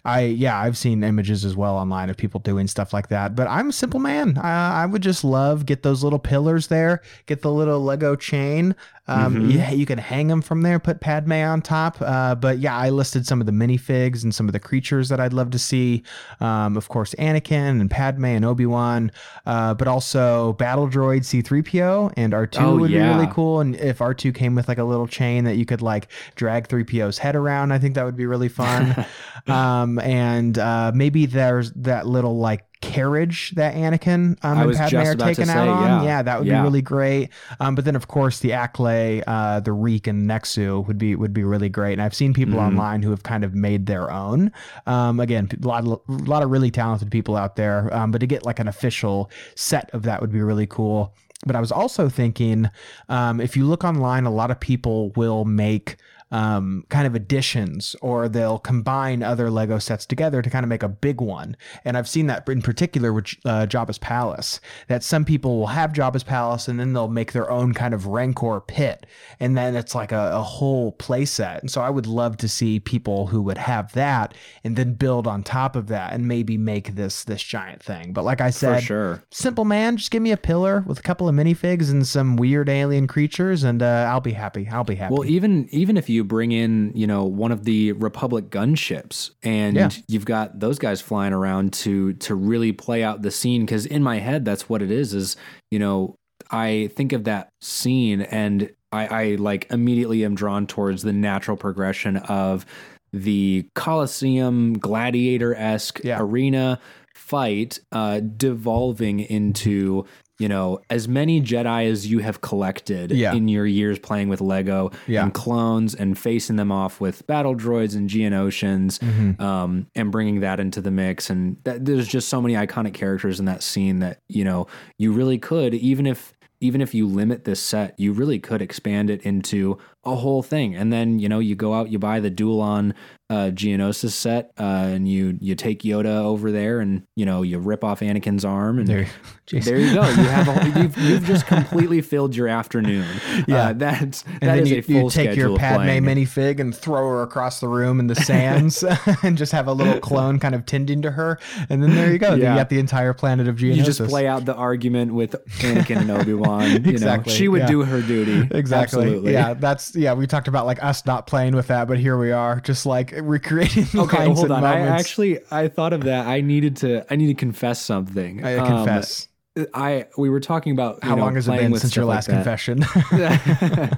i yeah i've seen images as well online of people doing stuff like that but i'm a simple man. I, I would just love get those little pillars there get the little lego chain um,
Mhm.
yeah you can hang them from there put padme on top uh, but yeah i listed some of the minifigs and some of the creatures that i'd love to see um, of course anakin and padme and obi-wan uh, but also battle droid c3po and r2
Oh,
would
yeah.
be really cool and if r2 came with like a little chain that you could like drag 3po 3PO's head around. I think that would be really fun. um, and uh, maybe there's that little like carriage that Anakin um, and Padme are taking
say,
out on.
yeah.
that would
Yeah.
be really great. Um, but then of course the Acklay, uh, the Reek, and Nexu would be would be really great. And I've seen people
Mhm.
online who have kind of made their own. Um, again, a lot of, a lot of really talented people out there. Um, but to get like an official set of that would be really cool. But I was also thinking, um, if you look online, a lot of people will make um, kind of additions or they'll combine other Lego sets together to kind of make a big one. And I've seen that in particular with uh, Jabba's Palace, that some people will have Jabba's Palace and then they'll make their own kind of Rancor pit. And then it's like a, a whole play set. And so I would love to see people who would have that and then build on top of that and maybe make this this giant thing. But like I
For
said,
sure.
simple man, just give me a pillar with a couple of minifigs and some weird alien creatures and uh, I'll be happy. I'll be happy.
Well, even even if you bring in, you know, one of the Republic gunships, and
Yeah.
you've got those guys flying around to to really play out the scene, because in my head, that's what it is. Is you know, I think of that scene, and I, I like immediately am drawn towards the natural progression of the Colosseum gladiator esque
Yeah.
arena fight, uh, devolving into. You know, as many Jedi as you have collected
Yeah.
in your years playing with Lego,
Yeah.
and clones and facing them off with battle droids and Geonosians
Mhm.
um, and bringing that into the mix. And that, there's just so many iconic characters in that scene that you know you really could even if even if you limit this set, you really could expand it into a whole thing. And then you know you go out, you buy the Duel on uh, Geonosis set, uh, and you you take Yoda over there, and you know you rip off Anakin's arm, and
There,
there, you go. You have a, you've, you've just completely filled your afternoon.
Yeah.
uh, that's
and
that
then
is
you,
a full
you take your Padme minifig and throw her across the room in the sands and just have a little clone kind of tending to her. And then there you go.
Yeah.
You got the entire planet of Geonosis.
you just play out the argument with Anakin and Obi Wan. You
Exactly,
know, she would
yeah.
do her duty.
Exactly.
Absolutely.
Yeah, that's yeah. We talked about like us not playing with that, but here we are, just like recreating
Okay,
lines
hold on. I actually I thought of that. I needed to I need to confess something.
I
Um,
confess.
I we were talking about
How
know,
long has it
playing
been since your
stuff like
last confession?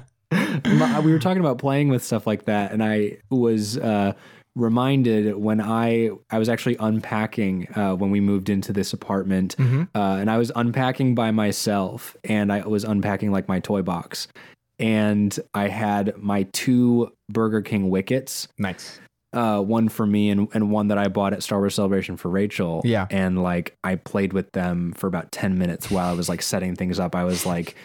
We were talking about playing with stuff like that, and I was uh, reminded when I I was actually unpacking uh, when we moved into this apartment,
Mhm.
uh, and I was unpacking by myself, and I was unpacking like my toy box, and I had my two Burger King wickets.
nice.
Uh, one for me and, and one that I bought at Star Wars Celebration for Rachel.
Yeah.
And like I played with them for about 10 minutes while I was like setting things up. I was like,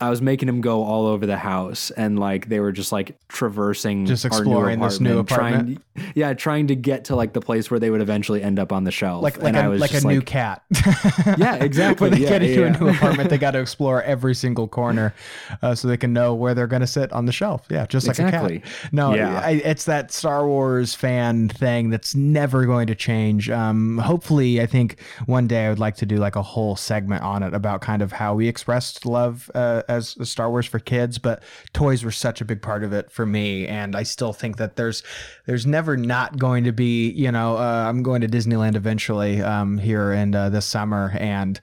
I was making them go all over the house and like they were just like traversing
Just
our
exploring this new apartment.
Trying, yeah, trying to get to like the place where they would eventually end up on the shelf.
Like like
and I
a
was
like a new
like,
cat.
Yeah, exactly.
when they
Yeah,
get into
yeah,
a new apartment, they got to explore every single corner, uh, so they can know where they're going to sit on the shelf. Yeah, just like
Exactly.
a cat. No,
Yeah.
I, it's that Star Wars fan thing that's never going to change. Um, hopefully, I think one day I would like to do like a whole segment on it about kind of how we expressed love uh, as a Star Wars for kids. But toys were such a big part of it for me, and I still think that there's there's never not going to be. You know, uh, I'm going to Disneyland eventually um, here and uh, this summer, and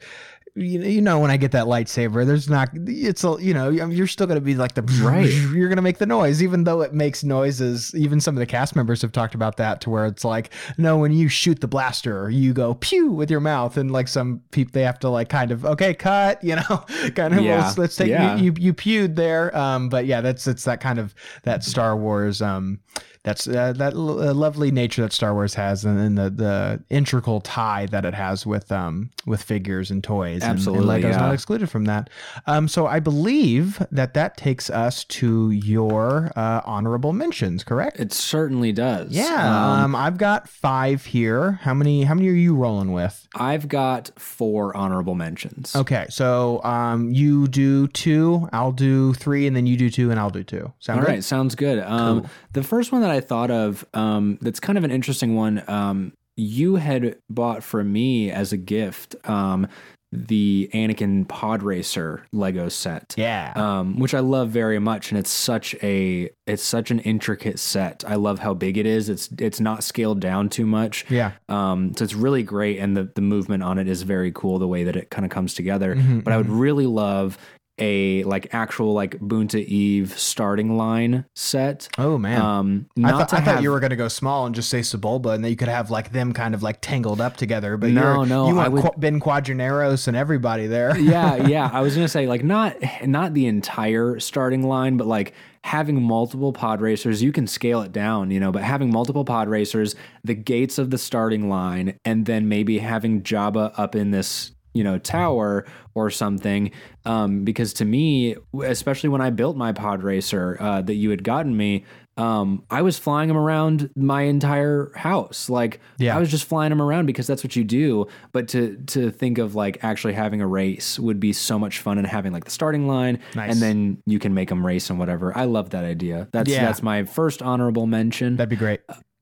you know, you know when I get that lightsaber, there's not it's a you know you're still gonna be like the
Right.
You're gonna make the noise, even though it makes noises. Even some of the cast members have talked about that to where it's like no, when you shoot the blaster, you go pew with your mouth, and like some people they have to like kind of okay cut, you know, kind of
Yeah.
let's, let's take
Yeah.
you, you you pewed there. Um, but yeah, that's it's that kind of that Star Wars um that's uh, that l- uh, lovely nature that Star Wars has, and, and the the integral tie that it has with um with figures and toys. and-
Absolutely,
and, Lego's
yeah.
not excluded from that. Um, so I believe that that takes us to your uh, honorable mentions. Correct?
It certainly does.
yeah.
Um,
Um, I've got five here. How many? How many are you rolling with?
I've got four honorable mentions.
Okay, so um, you do two, I'll do three, and then you do two, and I'll do two. Sound
All
good?
right, sounds good. Um,
Cool.
The first one that I thought of, um, that's kind of an interesting one. Um, you had bought for me as a gift um, the Anakin Pod Racer Lego set.
Yeah.
Um, which I love very much, and it's such a it's such an intricate set. I love how big it is. It's it's not scaled down too much.
yeah.
Um, so it's really great, and the the movement on it is very cool. The way that it kind of comes together.
Mhm,
But I would really love a like actual like Boonta Eve starting line set.
Oh man.
Um,
I,
not
thought,
to
I
have,
thought you were going to go small and just say Sebulba, and then you could have like them kind of like tangled up together. But
No,
you're,
no,
you want
would-
Qu- Ben Quadinaros and everybody there.
yeah, yeah. I was gonna say like not not the entire starting line, but like having multiple pod racers, you can scale it down, you know. But having multiple pod racers, the gates of the starting line, and then maybe having Jabba up in this you know tower or something. Um, because to me, especially when I built my pod racer uh, that you had gotten me. Um, I was flying them around my entire house. Like
Yeah.
I was just flying them around because that's what you do. But to to think of like actually having a race would be so much fun and having like the starting line,
Nice.
and then you can make them race and whatever. I love that idea. That's
Yeah.
that's my first honorable mention.
That'd be great.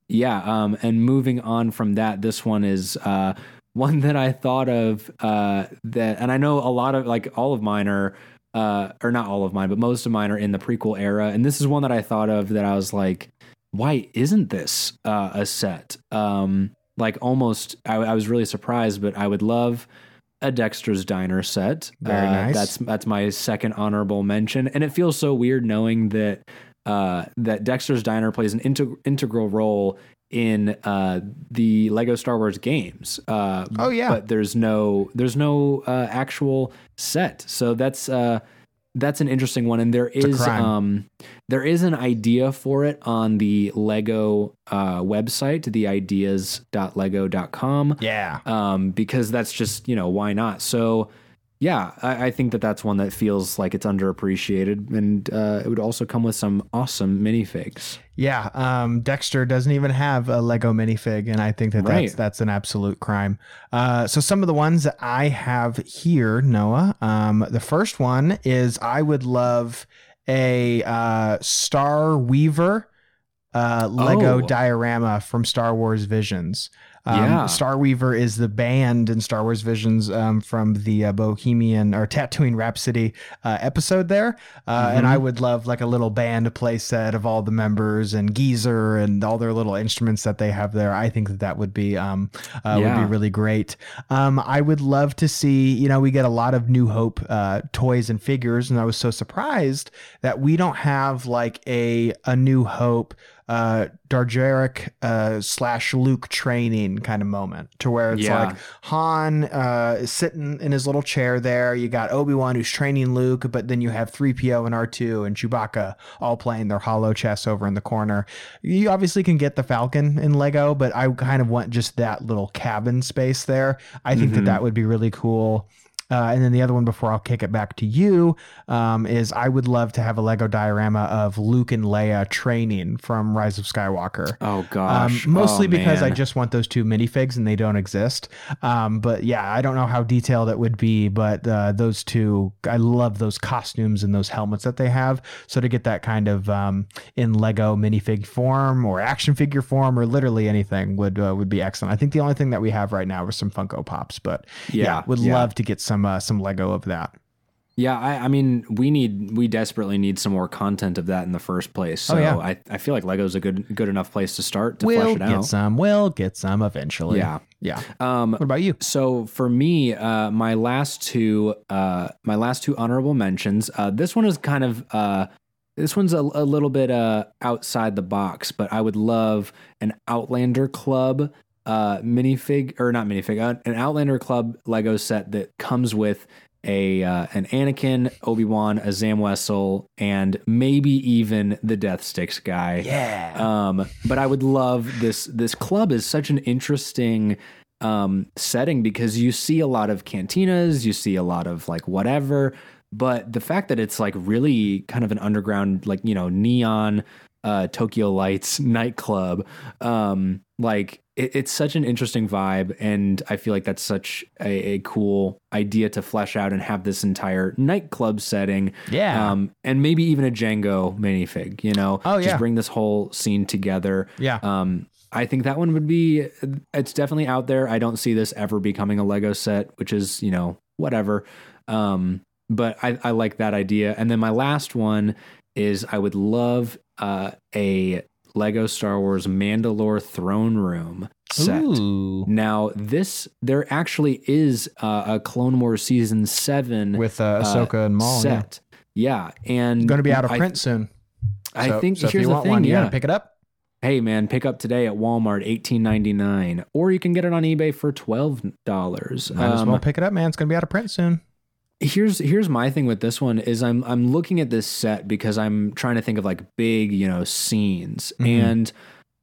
Yeah. Um, and moving on from that, this one is uh, one that I thought of uh, that, and I know a lot of like all of mine are, uh, or not all of mine, but most of mine are in the prequel era. And this is one that I thought of that I was like, why isn't this uh, a set? Um, like almost, I, I was really surprised, but I would love a Dexter's Diner set.
Very
Uh,
nice.
That's that's my second honorable mention, and it feels so weird knowing that uh, that Dexter's Diner plays an integ- integral role in uh, the Lego Star Wars games. Uh,
Oh, yeah.
but there's no there's no uh, actual set, so that's uh, that's an interesting one. And there is um, there is an idea for it on the Lego uh, website, the ideas.lego.com
Yeah.
um, because that's just you know why not so yeah I, I think that that's one that feels like it's underappreciated and uh, it would also come with some awesome minifigs
Yeah, um, Dexter doesn't even have a Lego minifig, and I think that
Right.
that's that's an absolute crime. Uh, so some of the ones that I have here, Noah. Um, the first one is I would love a uh, Star Waver uh, Lego
Oh.
diorama from Star Wars Visions. Um,
Yeah.
Star Waver is the band in Star Wars Visions um, from the uh, Bohemian or Tatooine Rhapsody uh, episode there. Uh, And I would love like a little band play set of all the members and Geezer and all their little instruments that they have there. I think that that would be um, uh, would be really great. Um, I would love to see. You know, we get a lot of New Hope uh, toys and figures, and I was so surprised that we don't have like a a New Hope uh Dejarik uh slash Luke training kind of moment to where it's
Yeah.
like Han uh is sitting in his little chair there you got Obi-Wan who's training Luke but then you have 3PO and R2 and Chewbacca all playing their hollow chess over in the corner you obviously can get the Falcon in Lego but I kind of want just that little cabin space there I think that
Mhm.
that would be really cool uh, and then the other one before I'll kick it back to you um, is I would love to have a Lego diorama of Luke and Leia training from Rise of Skywalker.
oh
Um,
gosh
mostly
Oh,
because I just want those two minifigs and they don't exist. Um, but yeah, I don't know how detailed it would be, but uh, those two, I love those costumes and those helmets that they have. So to get that kind of um, in Lego minifig form or action figure form or literally anything would uh, would be excellent. I think the only thing that we have right now are some Funko Pops, but yeah,
Yeah,
would
yeah.
love to get some uh, some Lego of that.
yeah I, I mean we need we desperately need some more content of that in the first place so
Oh, yeah.
I, I feel like lego's a good good enough place to start to
we'll
flesh it out.
get some. We'll get some eventually.
yeah
yeah.
um
What about you?
So for me, uh, my last two, uh, my last two honorable mentions. Uh, this one is kind of, uh, this one's a, a little bit uh, outside the box, but I would love an Outlander Club uh, minifig or not minifig, uh, an Outlander Club Lego set that comes with a uh, an Anakin, Obi Wan, a Zam Wesell, and maybe even the Death Sticks guy.
Yeah.
Um, but I would love this. This club is such an interesting um, setting because you see a lot of cantinas, you see a lot of like whatever, but the fact that it's like really kind of an underground, like you know, neon uh, Tokyo Lights nightclub, um, like it, it's such an interesting vibe, and I feel like that's such a, a cool idea to flesh out and have this entire nightclub setting
yeah.
um, and maybe even a Jango minifig. You know,
Oh, yeah.
just bring this whole scene together.
yeah.
Um, I think that one would be. It's definitely out there. I don't see this ever becoming a Lego set, which is you know whatever. Um, but I, I like that idea. And then my last one is I would love uh, a Lego Star Wars Mandalore throne room set.
Ooh.
Now, this there actually is uh, a Clone Wars season seven
With uh, Ahsoka and Maul.
Set. Yeah, and
Going to be out of
I-
print soon.
I,
So-
think
so if
here's
you
the
want
thing.
one, you
yeah,
gotta pick it up.
hey man, pick up today at Walmart, eighteen ninety nine, or you can get it on eBay for twelve dollars.
Might as well pick it up, man. It's going to be out of print soon.
Here's here's my thing with this one is I'm I'm looking at this set because I'm trying to think of like big you know scenes
Mhm.
and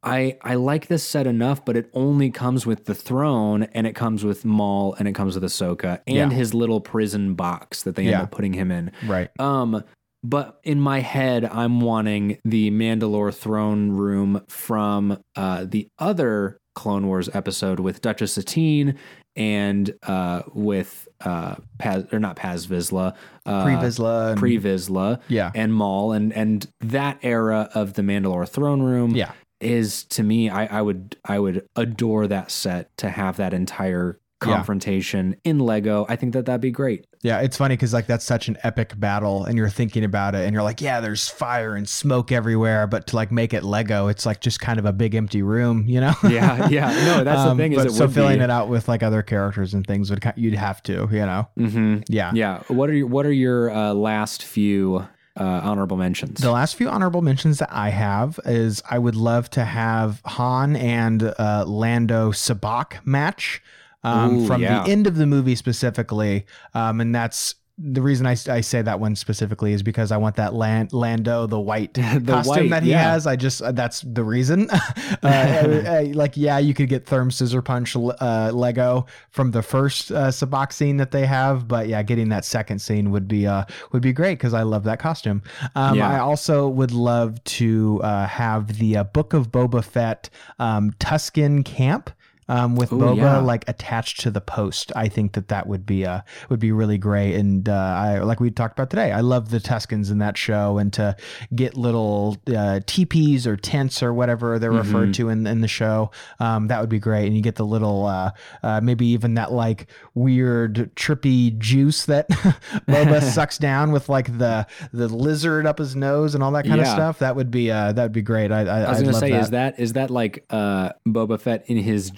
I I like this set enough, but it only comes with the throne and it comes with Maul and it comes with Ahsoka and
Yeah.
his little prison box that they
Yeah.
end up putting him in.
Right.
Um, but in my head, I'm wanting the Mandalore throne room from uh, the other Clone Wars episode with Duchess Satine and uh, with uh, Paz or not Paz Vizsla, uh,
Pre Vizsla.
Pre Vizsla
Yeah.
and Maul and and that era of the Mandalore throne room
Yeah.
is to me I, I would I would adore that set to have that entire
Yeah.
confrontation in Lego. I think that that'd be great.
Yeah, it's funny because like that's such an epic battle, and you're thinking about it, and you're like, yeah, there's fire and smoke everywhere, but to like make it Lego, it's like just kind of a big empty room, you know?
Yeah, yeah. No, that's the
Um,
thing is
but
it
so filling
be.
it out with like other characters and things would you'd have to, you know?
Mm-hmm.
Yeah.
Yeah. What are your What are your uh, last few uh, honorable mentions?
The last few honorable mentions that I have is I would love to have Han and uh, Lando Sabacc match um,
Ooh,
from
yeah.
the end of the movie specifically, um, and that's the reason I, I say that one specifically is because I want that Lan- Lando the white
The
costume
white,
that he
yeah.
has. I just uh, that's the reason. uh, uh, like yeah, you could get Therm Scissorpunch uh, Lego from the first uh, Sabacc scene that they have, but yeah, getting that second scene would be uh would be great because I love that costume. Um,
Yeah.
I also would love to uh, have the uh, Book of Boba Fett um, Tusken camp. Um, with
Ooh,
Boba
yeah.
like attached to the post, I think that that would be uh would be really great. And uh, I like we talked about today, I love the Tuskens in that show, and to get little uh, teepees or tents or whatever they're referred to in, in the show, um, that would be great. And you get the little uh, uh, maybe even that like weird trippy juice that Boba sucks down with like the the lizard up his nose and all that kind of stuff. That would be uh, that would be great. I, I,
I was gonna say,
that.
is that is that like uh, Boba Fett in his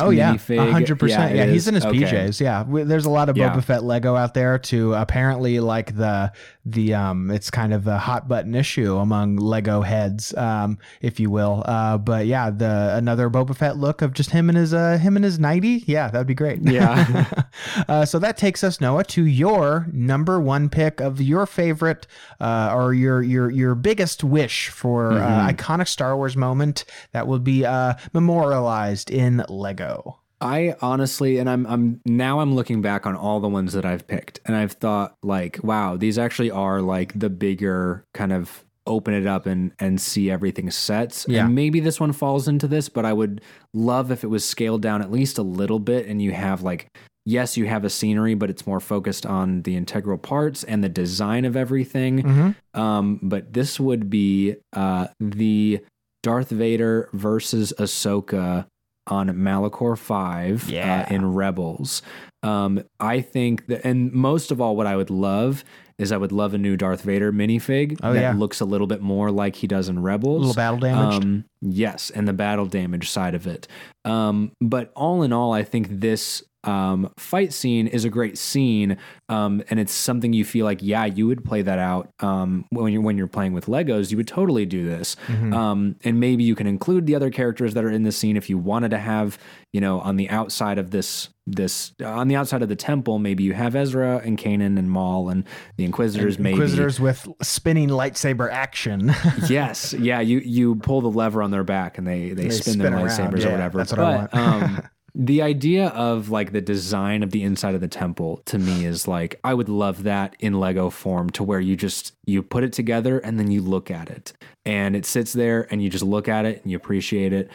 Oh yeah, hundred percent.
it
Yeah, he's in his
Okay.
PJs. Yeah, We- there's a lot of
Yeah.
Boba Fett Lego out there to apparently like the the um. It's kind of a hot button issue among Lego heads, um, if you will. Uh, but yeah, the another Boba Fett look of just him and his uh him and his nighty. Yeah, that'd be great.
Yeah.
uh, so that takes us Noah to your number one pick of your favorite uh, or your your your biggest wish for uh,
Mm-hmm.
iconic Star Wars moment that will be uh, memorialized in Lego.
I honestly, and I'm I'm now I'm looking back on all the ones that I've picked, and I've thought like, wow, these actually are like the bigger kind of open it up and and see everything sets.
Yeah.
And maybe this one falls into this, but I would love if it was scaled down at least a little bit, and you have like. Yes, you have a scenery, but it's more focused on the integral parts and the design of everything.
Mm-hmm.
Um, but this would be uh, the Darth Vader versus Ahsoka on Malachor 5
Yeah.
uh, in Rebels. Um, I think that, and most of all, what I would love is I would love a new Darth Vader minifig
Oh,
that
yeah.
looks a little bit more like he does in Rebels.
A little battle damaged.
Um, yes, and the battle damage side of it. Um, but all in all, I think this um, fight scene is a great scene, um, and it's something you feel like, yeah, you would play that out um, when you're when you're playing with Legos. You would totally do this,
Mhm.
um, and maybe you can include the other characters that are in the scene if you wanted to have, you know, on the outside of this this on the outside of the temple, maybe you have Ezra and Kanan and Maul and the Inquisitors. maybe
Inquisitors with spinning lightsaber action.
yes, yeah. You you pull the lever on their back and they they,
They
spin,
spin
their
around.
lightsabers
Yeah,
or whatever.
that's what I
but,
want.
um, the idea of like the design of the inside of the temple to me is like I would love that in Lego form to where you just you put it together and then you look at it and it sits there and you just look at it and you appreciate it.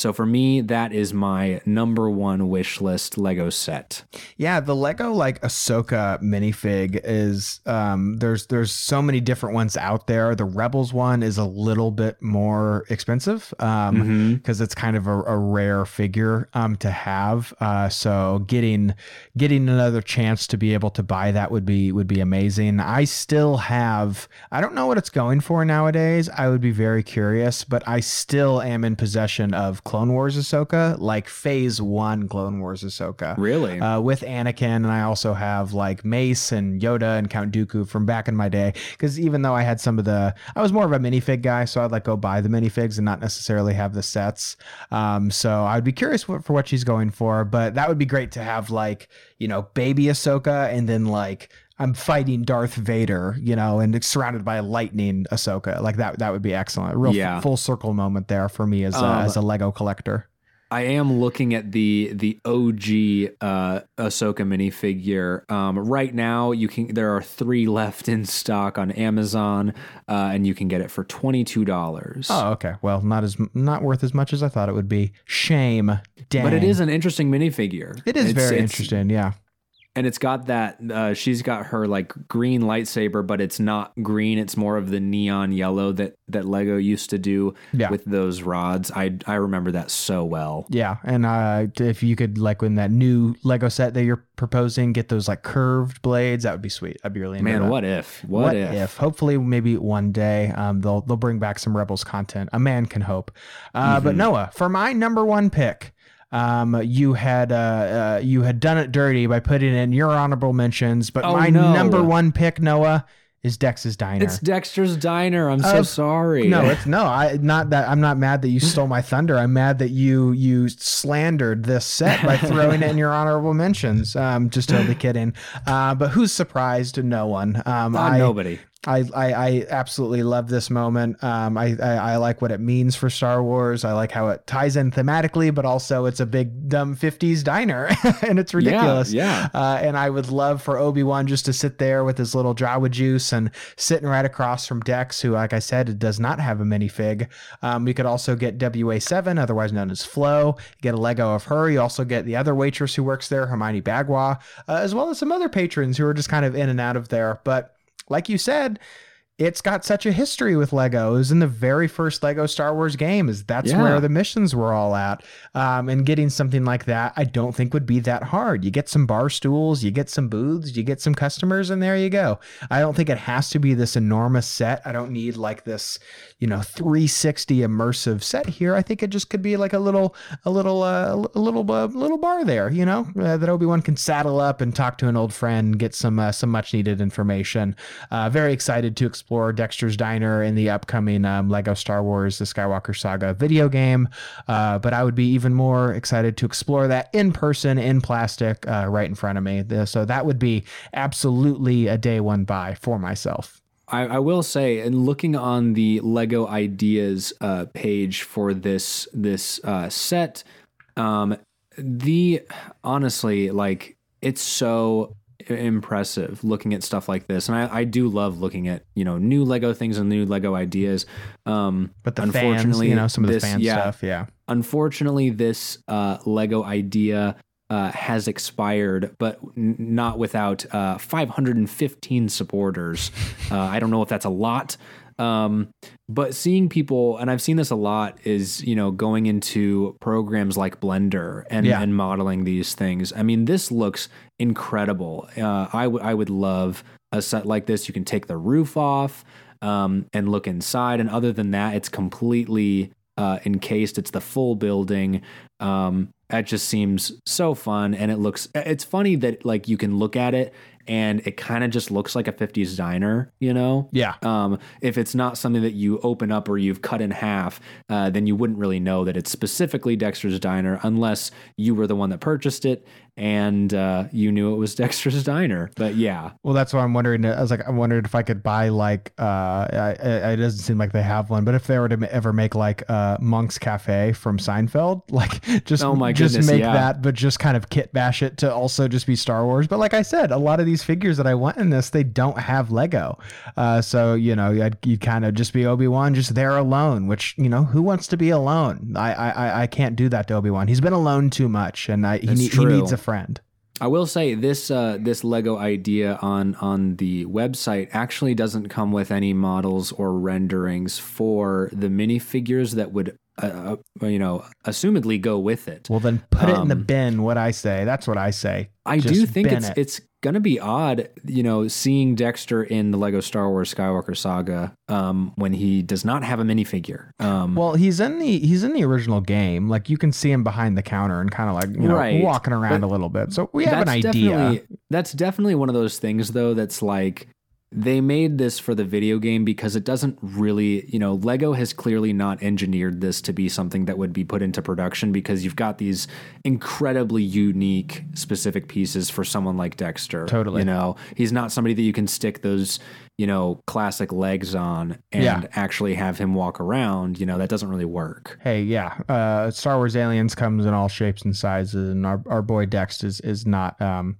So for me, that is my number one wish list Lego set.
Yeah, the Lego like Ahsoka minifig is um there's there's so many different ones out there. The Rebels one is a little bit more expensive um
Mhm.
because it's kind of a, a rare figure um to have. Uh so getting getting another chance to be able to buy that would be would be amazing. I still have I don't know what it's going for nowadays. I would be very curious, but I still am in possession of Clone Wars Ahsoka, like Phase One Clone Wars Ahsoka.
Really?
Uh, with Anakin, and I also have like Mace and Yoda and Count Dooku from back in my day. Because even though I had some of the, I was more of a minifig guy, so I'd like go buy the minifigs and not necessarily have the sets. Um, so I'd be curious what, for what she's going for, but that would be great to have like you know baby Ahsoka and then like I'm fighting Darth Vader, you know, and surrounded by lightning Ahsoka. Like that that would be excellent. A real
Yeah.
f- full circle moment there for me as a,
Um,
as a Lego collector.
I am looking at the the OG uh, Ahsoka minifigure. Um, right now, you can there are three left in stock on Amazon, uh, and you can get it for twenty two dollars.
Oh, okay. Well, not as not worth as much as I thought it would be. Shame. Dang.
But it is an interesting minifigure.
It is
It's-
very
it's-
interesting. Yeah.
And it's got that. Uh, she's got her like green lightsaber, but it's not green. It's more of the neon yellow that that Lego used to do
Yeah.
with those rods. I I remember that so well.
Yeah, and uh, if you could like in that new Lego set that you're proposing, get those like curved blades, that would be sweet. I'd be really into
Man,
that.
what if? What, if?
Hopefully, maybe one day um, they'll they'll bring back some Rebels content. A man can hope. Uh, But
Mhm.
Noah, for my number one pick, um, you had uh, uh, you had done it dirty by putting in your honorable mentions. But
Oh,
my
no.
number one pick, Noah, is Dex's Diner.
It's Dexter's Diner. I'm so sorry.
No, it's no. I not that I'm not mad that you stole my thunder. I'm mad that you you slandered this set by throwing it in your honorable mentions. Um, just totally kidding. Uh, but who's surprised? No one. Um,
Uh,
I,
nobody.
I, I I absolutely love this moment. Um, I, I I like what it means for Star Wars. I like how it ties in thematically, but also it's a big dumb '50s diner, and it's ridiculous.
Yeah.
Uh, and I would love for Obi Wan just to sit there with his little Jawa juice and sitting right across from Dex, who, like I said, does not have a minifig. Um, we could also get WA7, otherwise known as Flo. Get a Lego of her. You also get the other waitress who works there, Hermione Bagwa, uh, as well as some other patrons who are just kind of in and out of there. But like you said, it's got such a history with Lego. It was in the very first Lego Star Wars game. Is that's
Yeah.
where the missions were all at. Um, and getting something like that, I don't think would be that hard. You get some bar stools, you get some booths, you get some customers, and there you go. I don't think it has to be this enormous set. I don't need like this, you know, 360 immersive set here. I think it just could be like a little, a little, uh, a little, uh, little bar there. You know, uh, that Obi Wan can saddle up and talk to an old friend, get some uh, some much needed information. Uh, very excited to explore Dexter's Diner in the upcoming um, Lego Star Wars: The Skywalker Saga video game. Uh, but I would be even more excited to explore that in person, in plastic, right in front of me. So that would be absolutely a day one buy for myself.
I, I will say, in looking on the Lego Ideas uh, page for this this uh, set, um, the honestly, like it's so impressive looking at stuff like this, and I, I do love looking at you know new Lego things and new Lego ideas. Um,
But the fans,
Unfortunately,
you know, some of the fan
yeah.
stuff, yeah.
unfortunately, this uh, Lego idea. Uh, has expired, but n- not without uh, 515 supporters. Uh, I don't know if that's a lot, um, but seeing people, and I've seen this a lot, is you know going into programs like Blender and,
Yeah.
and modeling these things. I mean, this looks incredible. Uh, I would I would love a set like this. You can take the roof off um, and look inside, and other than that, it's completely uh, encased. It's the full building. Um, that just seems so fun, and it looks. It's funny that like you can look at it and it kind of just looks like a 50s diner, you know?
Yeah.
Um, if it's not something that you open up or you've cut in half, uh, then you wouldn't really know that it's specifically Dexter's Diner unless you were the one that purchased it and uh, you knew it was Dexter's Diner. But yeah,
Well, that's why I'm wondering. I was like, I wondered if I could buy like, uh, I, I, it doesn't seem like they have one, but if they were to ever make like uh, Monk's Cafe from Seinfeld, like just,
Oh my
just
goodness,
make
yeah.
that, but just kind of kit bash it to also just be Star Wars. But like I said, a lot of these figures that I want in this, they don't have Lego. Uh, so, you know, you'd, you'd kind of just be Obi-Wan just there alone, which, you know, who wants to be alone? I, I, I- can't do that to Obi-Wan. He's been alone too much and I, he, ne- he needs a friend.
I will say this uh, this Lego idea on on the website actually doesn't come with any models or renderings for the minifigures that would uh, uh, you know assumedly go with it.
Well, then put it in the
Um,
bin. What I say. That's what I say.
I
Just
do think it's
it.
it's gonna be odd, you know, seeing Dexter in the Lego Star Wars Skywalker Saga um, when he does not have a minifigure. Um,
Well, he's in the he's in the original game. Like you can see him behind the counter and kind of like you know
Right.
walking around
But
a little bit. So we have an idea.
That's definitely one of those things, though, that's like they made this for the video game because it doesn't really, you know, Lego has clearly not engineered this to be something that would be put into production because you've got these incredibly unique, specific pieces for someone like Dexter.
Totally.
You know, he's not somebody that you can stick those, you know, classic legs on and
Yeah.
actually have him walk around. You know, that doesn't really work.
Hey, yeah, uh, Star Wars Aliens comes in all shapes and sizes, and our, our boy Dex is is not um,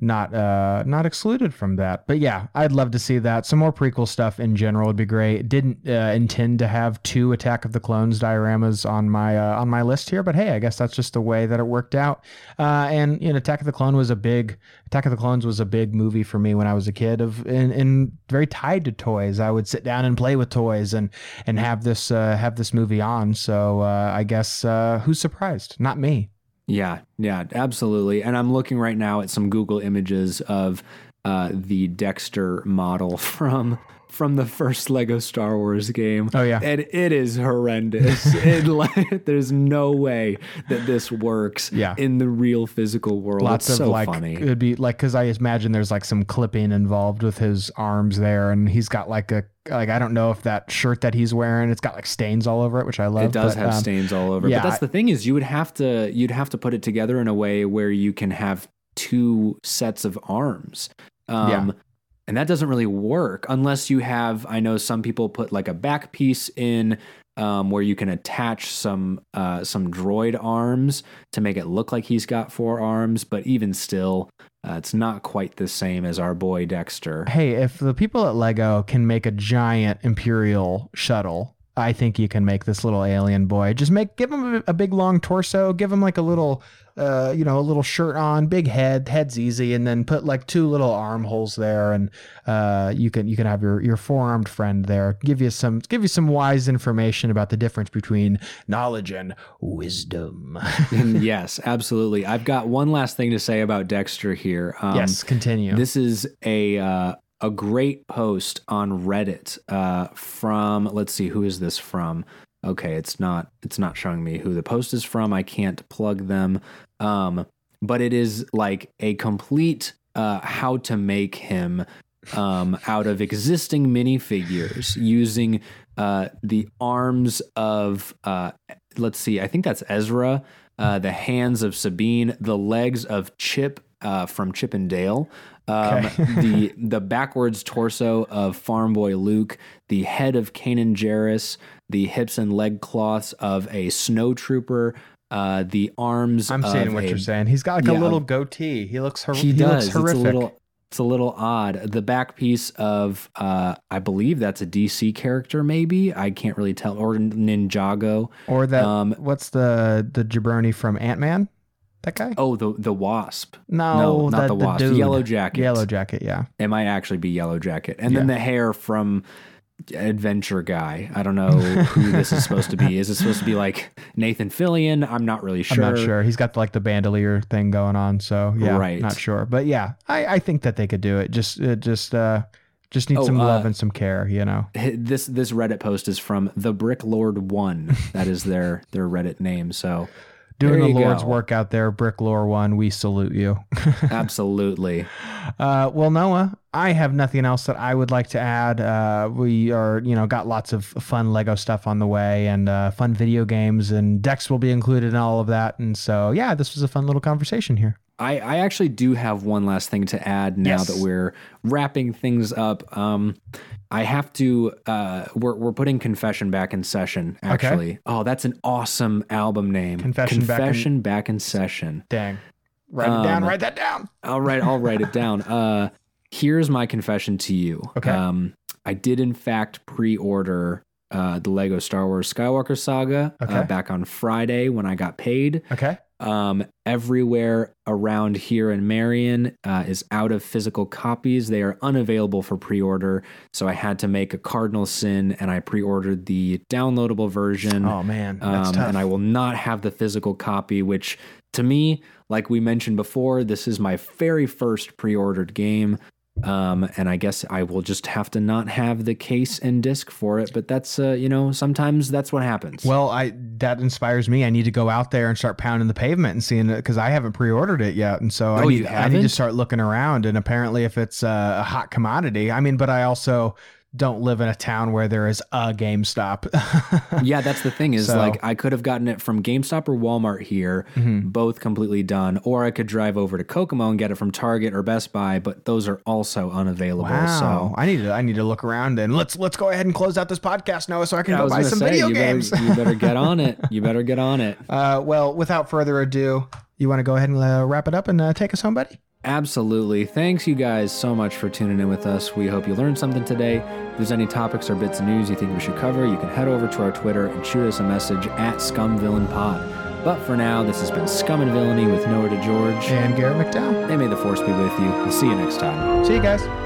not uh, not excluded from that. But yeah, I'd love to see that. Some more prequel stuff in general would be great. Didn't uh, intend to have two Attack of the Clones dioramas on my uh, on my list here, but hey, I guess that's just the way that it worked out. Uh, and you know, Attack of the Clone was a big Attack of the Clones was a big movie for me when I was a kid. Of and, very tied to toys. I would sit down and play with toys and and have this uh, have this movie on. So uh, I guess uh, who's surprised? Not me.
Yeah, yeah, absolutely. And I'm looking right now at some Google images of uh, the Dexter model from from the first Lego Star Wars game.
Oh yeah.
And it is horrendous. it, like, there's no way that this works
Yeah.
in the real physical world.
Lots
it's
of
so
like
funny.
it'd be like because I imagine there's like some clipping involved with his arms there, and he's got like a like I don't know if that shirt that he's wearing it's got like stains all over it, which I love.
It does
but,
have
um,
stains all over.
yeah,
but that's the thing is you would have to you'd have to put it together in a way where you can have two sets of arms. Um
Yeah.
And that doesn't really work unless you have I know some people put like a back piece in um, where you can attach some uh, some droid arms to make it look like he's got four arms, but even still, uh, it's not quite the same as our boy Dexter.
Hey, if the people at Lego can make a giant Imperial shuttle, I think you can make this little alien boy. Just make give him a, a big long torso, give him like a little, uh, you know, a little shirt on, big head, head's easy, and then put like two little armholes there, and uh, you can you can have your your four armed friend there. Give you some give you some wise information about the difference between knowledge and wisdom.
Yes, absolutely. I've got one last thing to say about Dexter here. Um,
yes, continue.
This is a uh, a great post on Reddit uh, from let's see who is this from. Okay, it's not it's not showing me who the post is from. I can't plug them. Um, but it is like a complete uh, how to make him um, out of existing minifigures using uh, the arms of uh, let's see, I think that's Ezra, uh, the hands of Sabine, the legs of Chip uh, from Chip and Dale, um,
Okay.
the the backwards torso of Farm Boy Luke, the head of Kanan Jarrus, the hips and leg cloths of a snow trooper, uh, the arms.
I'm seeing what
a
you're saying. He's got like
yeah,
a little goatee. He looks hor-
he,
he,
does.
looks horrific.
It's a little. It's a little odd. The back piece of, uh, I believe that's a DC character. Maybe I can't really tell. Or Ninjago.
Or that
Um,
what's the the jabroni from Ant Man? That guy?
Oh, the the Wasp.
no,
no, not
the,
the Wasp.
dude.
Yellow Jacket.
Yellow jacket. Yeah.
It might actually be Yellow Jacket, and then the hair from Adventure Guy. I don't know who this is supposed to be. Is it supposed to be like Nathan Fillion? I'm not really sure.
I'm not sure. He's got like the bandolier thing going on. So yeah,
Right.
not sure. But yeah, I, I think that they could do it. Just it just uh just need
Oh,
some love
uh,
and some care. You know.
This this Reddit post is from the Brick Lord One. That is their their Reddit name. So
Doing the Lord's
go.
work out there, Brick Lord One. We salute you.
absolutely.
Uh, well, Noah, I have nothing else that I would like to add. Uh, we are, you know, got lots of fun Lego stuff on the way and uh, fun video games, and Dex will be included in all of that. And so, yeah, this was a fun little conversation here.
I, I actually do have one last thing to add now
Yes.
that we're wrapping things up. Um, I have to. Uh, we're we're putting Confession back in session. Actually, oh, that's an awesome album name.
Confession Back in-
Confession back in session.
Dang. Write it down.
Um,
Write that down.
All right, I'll write it down. Uh, here's my confession to you.
Okay.
Um, I did in fact pre-order uh, the Lego Star Wars Skywalker Saga uh, back on Friday when I got paid.
Okay.
Um, everywhere around here in Marion uh, is out of physical copies. They are unavailable for pre order. So I had to make a cardinal sin and I pre ordered the downloadable version.
Oh, man.
Um, and I will not have the physical copy, which to me, like we mentioned before, this is my very first pre ordered game. Um, and I guess I will just have to not have the case and disc for it. But that's, uh, you know, sometimes that's what happens.
Well, I that inspires me. I need to go out there and start pounding the pavement and seeing it because I haven't pre-ordered it yet, and so I
Oh,
need I need to start looking around. And apparently, if it's uh, a hot commodity, I mean, but I also don't live in a town where there is a GameStop.
yeah, that's the thing is
So-
like I could have gotten it from GameStop or Walmart here,
Mm-hmm.
both completely done, or I could drive over to Kokomo and get it from Target or Best Buy, but those are also unavailable.
Wow,
So
I need to I need to look around and let's let's go ahead and close out this podcast, Noah, so I can
I
go
was
buy some
say,
video
you
games.
Better, you better get on it. You better get on it.
uh, well, without further ado, you want to go ahead and uh, wrap it up and uh, take us home, buddy?
Absolutely. Thanks, you guys, so much for tuning in with us. We hope you learned something today. If there's any topics or bits of news you think we should cover, you can head over to our Twitter and shoot us a message at ScumVillainPod. But for now, this has been Scum and Villainy with Noah DeGeorge.
And Garrett McDowell.
And may the force be with you. We'll see you next time.
See you guys.